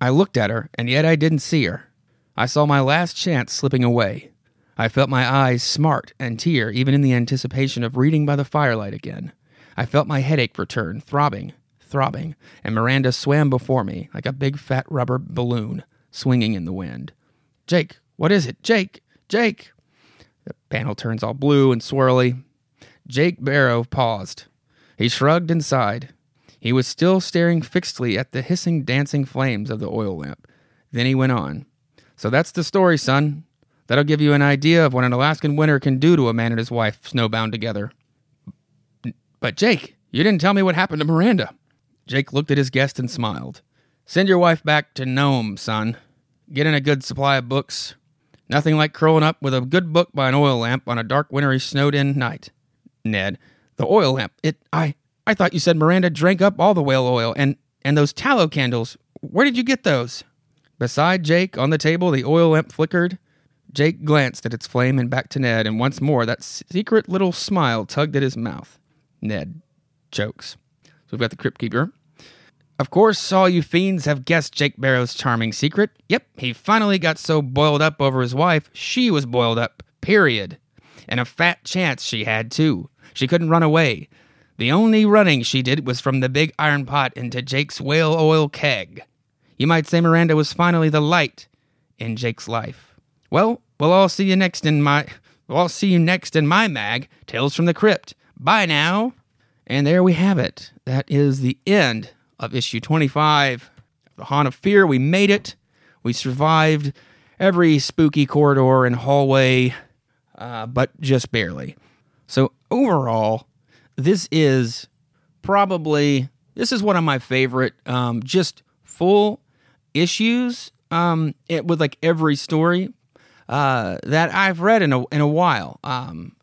Speaker 1: I looked at her, and yet I didn't see her. I saw my last chance slipping away. I felt my eyes smart and tear even in the anticipation of reading by the firelight again. I felt my headache return, throbbing, throbbing, and Miranda swam before me like a big fat rubber balloon swinging in the wind. Jake, what is it? Jake, Jake! The panel turns all blue and swirly. Jake Barrow paused. He shrugged and sighed. He was still staring fixedly at the hissing, dancing flames of the oil lamp. Then he went on. So that's the story, son. That'll give you an idea of what an Alaskan winter can do to a man and his wife snowbound together. But Jake, you didn't tell me what happened to Miranda. Jake looked at his guest and smiled. Send your wife back to Nome, son. Get in a good supply of books. Nothing like curling up with a good book by an oil lamp on a dark, wintry, snowed in night. Ned, the oil lamp. It. I. I thought you said Miranda drank up all the whale oil and and those tallow candles. Where did you get those? Beside Jake on the table, the oil lamp flickered. Jake glanced at its flame and back to Ned, and once more that secret little smile tugged at his mouth. Ned chokes. So we've got the Crypt Keeper. Of course, all you fiends have guessed Jake Barrow's charming secret. Yep, he finally got so boiled up over his wife, she was boiled up, period. And a fat chance she had, too. She couldn't run away. The only running she did was from the big iron pot into Jake's whale oil keg. You might say Miranda was finally the light in Jake's life. Well, we'll all see you next in my we'll all see you next in my mag, Tales from the Crypt. Bye now. And there we have it. That is the end of issue 25 The Haunt of Fear. We made it. We survived every spooky corridor and hallway, uh, but just barely. So overall, this is probably this is one of my favorite um, just full issues um, it, with like every story uh, that I've read in a in a while. Um,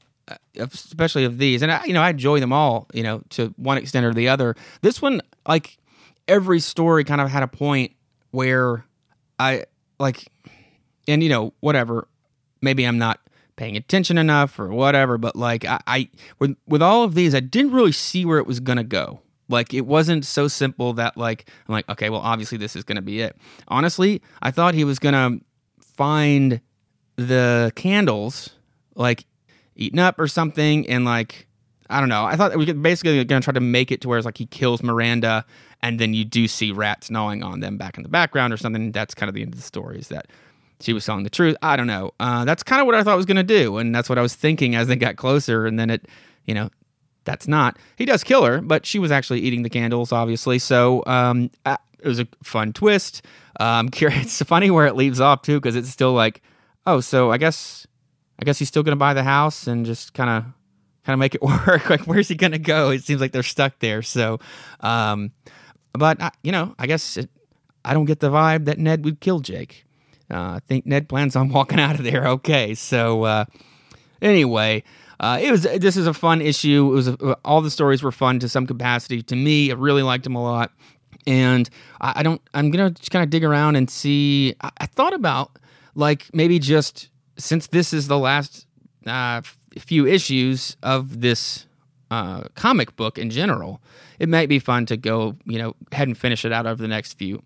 Speaker 1: especially of these, and I, you know I enjoy them all. You know, to one extent or the other. This one, like every story, kind of had a point where I like, and you know whatever. Maybe I'm not paying attention enough or whatever, but like I, I with with all of these, I didn't really see where it was gonna go. Like it wasn't so simple that like I'm like okay, well obviously this is gonna be it. Honestly, I thought he was gonna find the candles like eaten up or something and like I don't know. I thought we could basically going to try to make it to where it's like he kills Miranda, and then you do see rats gnawing on them back in the background or something. That's kind of the end of the story. Is that she was telling the truth? I don't know. Uh, that's kind of what I thought I was going to do, and that's what I was thinking as they got closer. And then it, you know, that's not. He does kill her, but she was actually eating the candles, obviously. So um, it was a fun twist. Um, it's funny where it leaves off too, because it's still like, oh, so I guess, I guess he's still going to buy the house and just kind of, kind of make it work. like, where's he going to go? It seems like they're stuck there. So, um, but uh, you know, I guess it, I don't get the vibe that Ned would kill Jake. Uh, I think Ned plans on walking out of there. Okay, so uh, anyway, uh, it was this is a fun issue. It was a, all the stories were fun to some capacity. To me, I really liked them a lot, and I, I don't. I'm gonna just kind of dig around and see. I, I, thought about like maybe just since this is the last uh, few issues of this uh, comic book in general, it might be fun to go you know head and finish it out over the next few.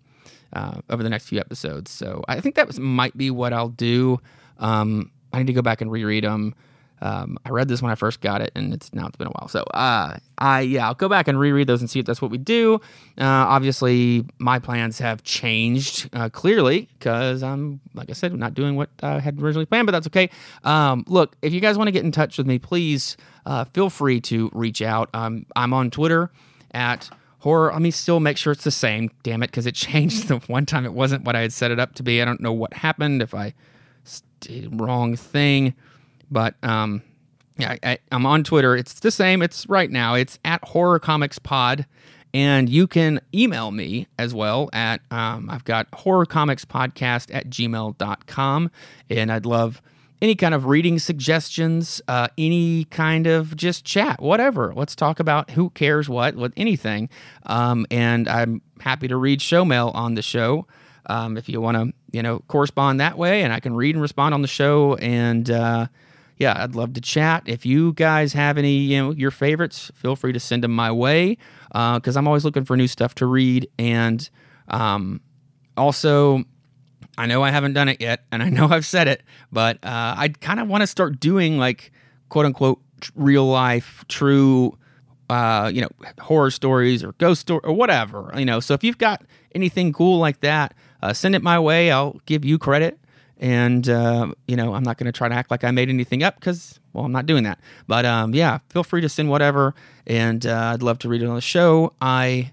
Speaker 1: Uh, over the next few episodes, so I think that was, might be what I'll do. Um, I need to go back and reread them. Um, I read this when I first got it, and it's now it's been a while. So, uh, I yeah, I'll go back and reread those and see if that's what we do. Uh, obviously, my plans have changed uh, clearly because I'm, like I said, not doing what I had originally planned, but that's okay. Um, look, if you guys want to get in touch with me, please uh, feel free to reach out. Um, I'm on Twitter at horror. Let me still make sure it's the same. Damn it, because it changed the one time it wasn't what I had set it up to be. I don't know what happened if I did wrong thing. But um, yeah, I, am on Twitter. It's the same. It's right now. It's at Horror Comics Pod, and you can email me as well at um, I've got Horror Comics Podcast at gmail.com, and I'd love any kind of reading suggestions, uh, any kind of just chat, whatever. Let's talk about who cares what, with anything. Um, and I'm happy to read show mail on the show um, if you want to, you know, correspond that way, and I can read and respond on the show. And uh, yeah, I'd love to chat. If you guys have any, you know, your favorites, feel free to send them my way because uh, I'm always looking for new stuff to read. And um, also, I know I haven't done it yet, and I know I've said it, but uh, I kind of want to start doing like quote unquote real life, true, uh, you know, horror stories or ghost story or whatever. You know, so if you've got anything cool like that, uh, send it my way. I'll give you credit and, uh, you know, I'm not going to try to act like I made anything up because, well, I'm not doing that. But um, yeah, feel free to send whatever. And uh, I'd love to read it on the show. I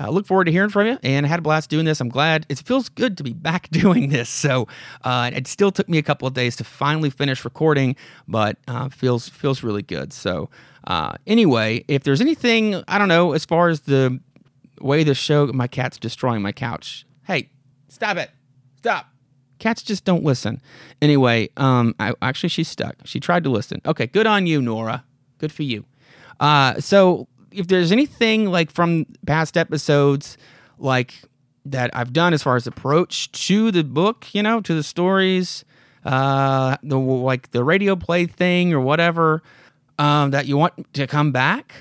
Speaker 1: uh, look forward to hearing from you and I had a blast doing this. I'm glad it feels good to be back doing this. So uh, it still took me a couple of days to finally finish recording, but uh, feels feels really good. So uh, anyway, if there's anything I don't know as far as the way the show, my cat's destroying my couch. Hey, stop it! Stop. Cats just don't listen. Anyway, um, I, actually, she's stuck. She tried to listen. Okay, good on you, Nora. Good for you. Uh, so if there's anything like from past episodes, like that I've done as far as approach to the book, you know, to the stories, uh, the like the radio play thing or whatever, um, that you want to come back,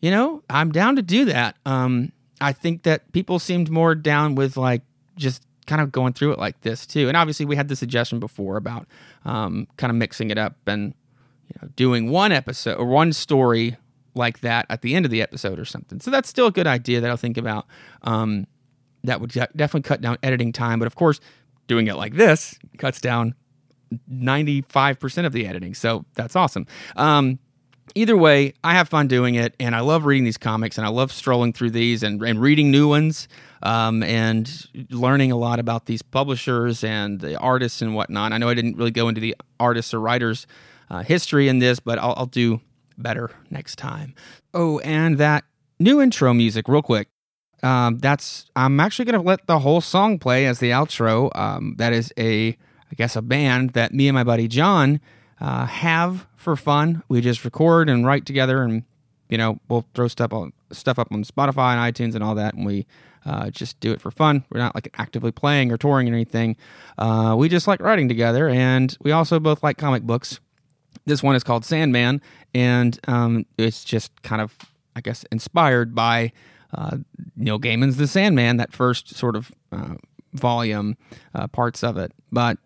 Speaker 1: you know, I'm down to do that. Um, I think that people seemed more down with like just kind of going through it like this too. And obviously, we had the suggestion before about um, kind of mixing it up and you know, doing one episode or one story like that at the end of the episode or something. So that's still a good idea that I'll think about. Um, that would definitely cut down editing time, but of course, doing it like this cuts down 95% of the editing. So that's awesome. Um, either way, I have fun doing it, and I love reading these comics, and I love strolling through these and, and reading new ones, um, and learning a lot about these publishers and the artists and whatnot. I know I didn't really go into the artists or writers' uh, history in this, but I'll, I'll do better next time. Oh, and that new intro music, real quick. Um, that's I'm actually gonna let the whole song play as the outro. Um, that is a I guess a band that me and my buddy John uh, have for fun. We just record and write together, and you know we'll throw stuff on stuff up on Spotify and iTunes and all that, and we uh, just do it for fun. We're not like actively playing or touring or anything. Uh, we just like writing together, and we also both like comic books. This one is called Sandman, and um, it's just kind of, I guess, inspired by uh, Neil Gaiman's The Sandman, that first sort of uh, volume, uh, parts of it. But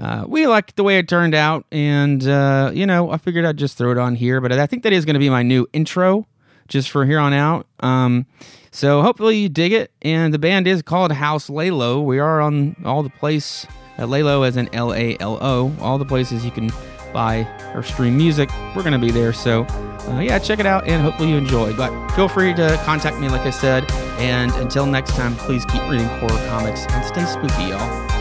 Speaker 1: uh, we liked the way it turned out, and uh, you know, I figured I'd just throw it on here. But I think that is going to be my new intro, just for here on out. Um, so hopefully you dig it. And the band is called House Lalo. We are on all the place uh, Lalo as in L A L O, all the places you can buy or stream music. We're going to be there. So uh, yeah, check it out and hopefully you enjoy. But feel free to contact me, like I said. And until next time, please keep reading horror comics and stay spooky, y'all.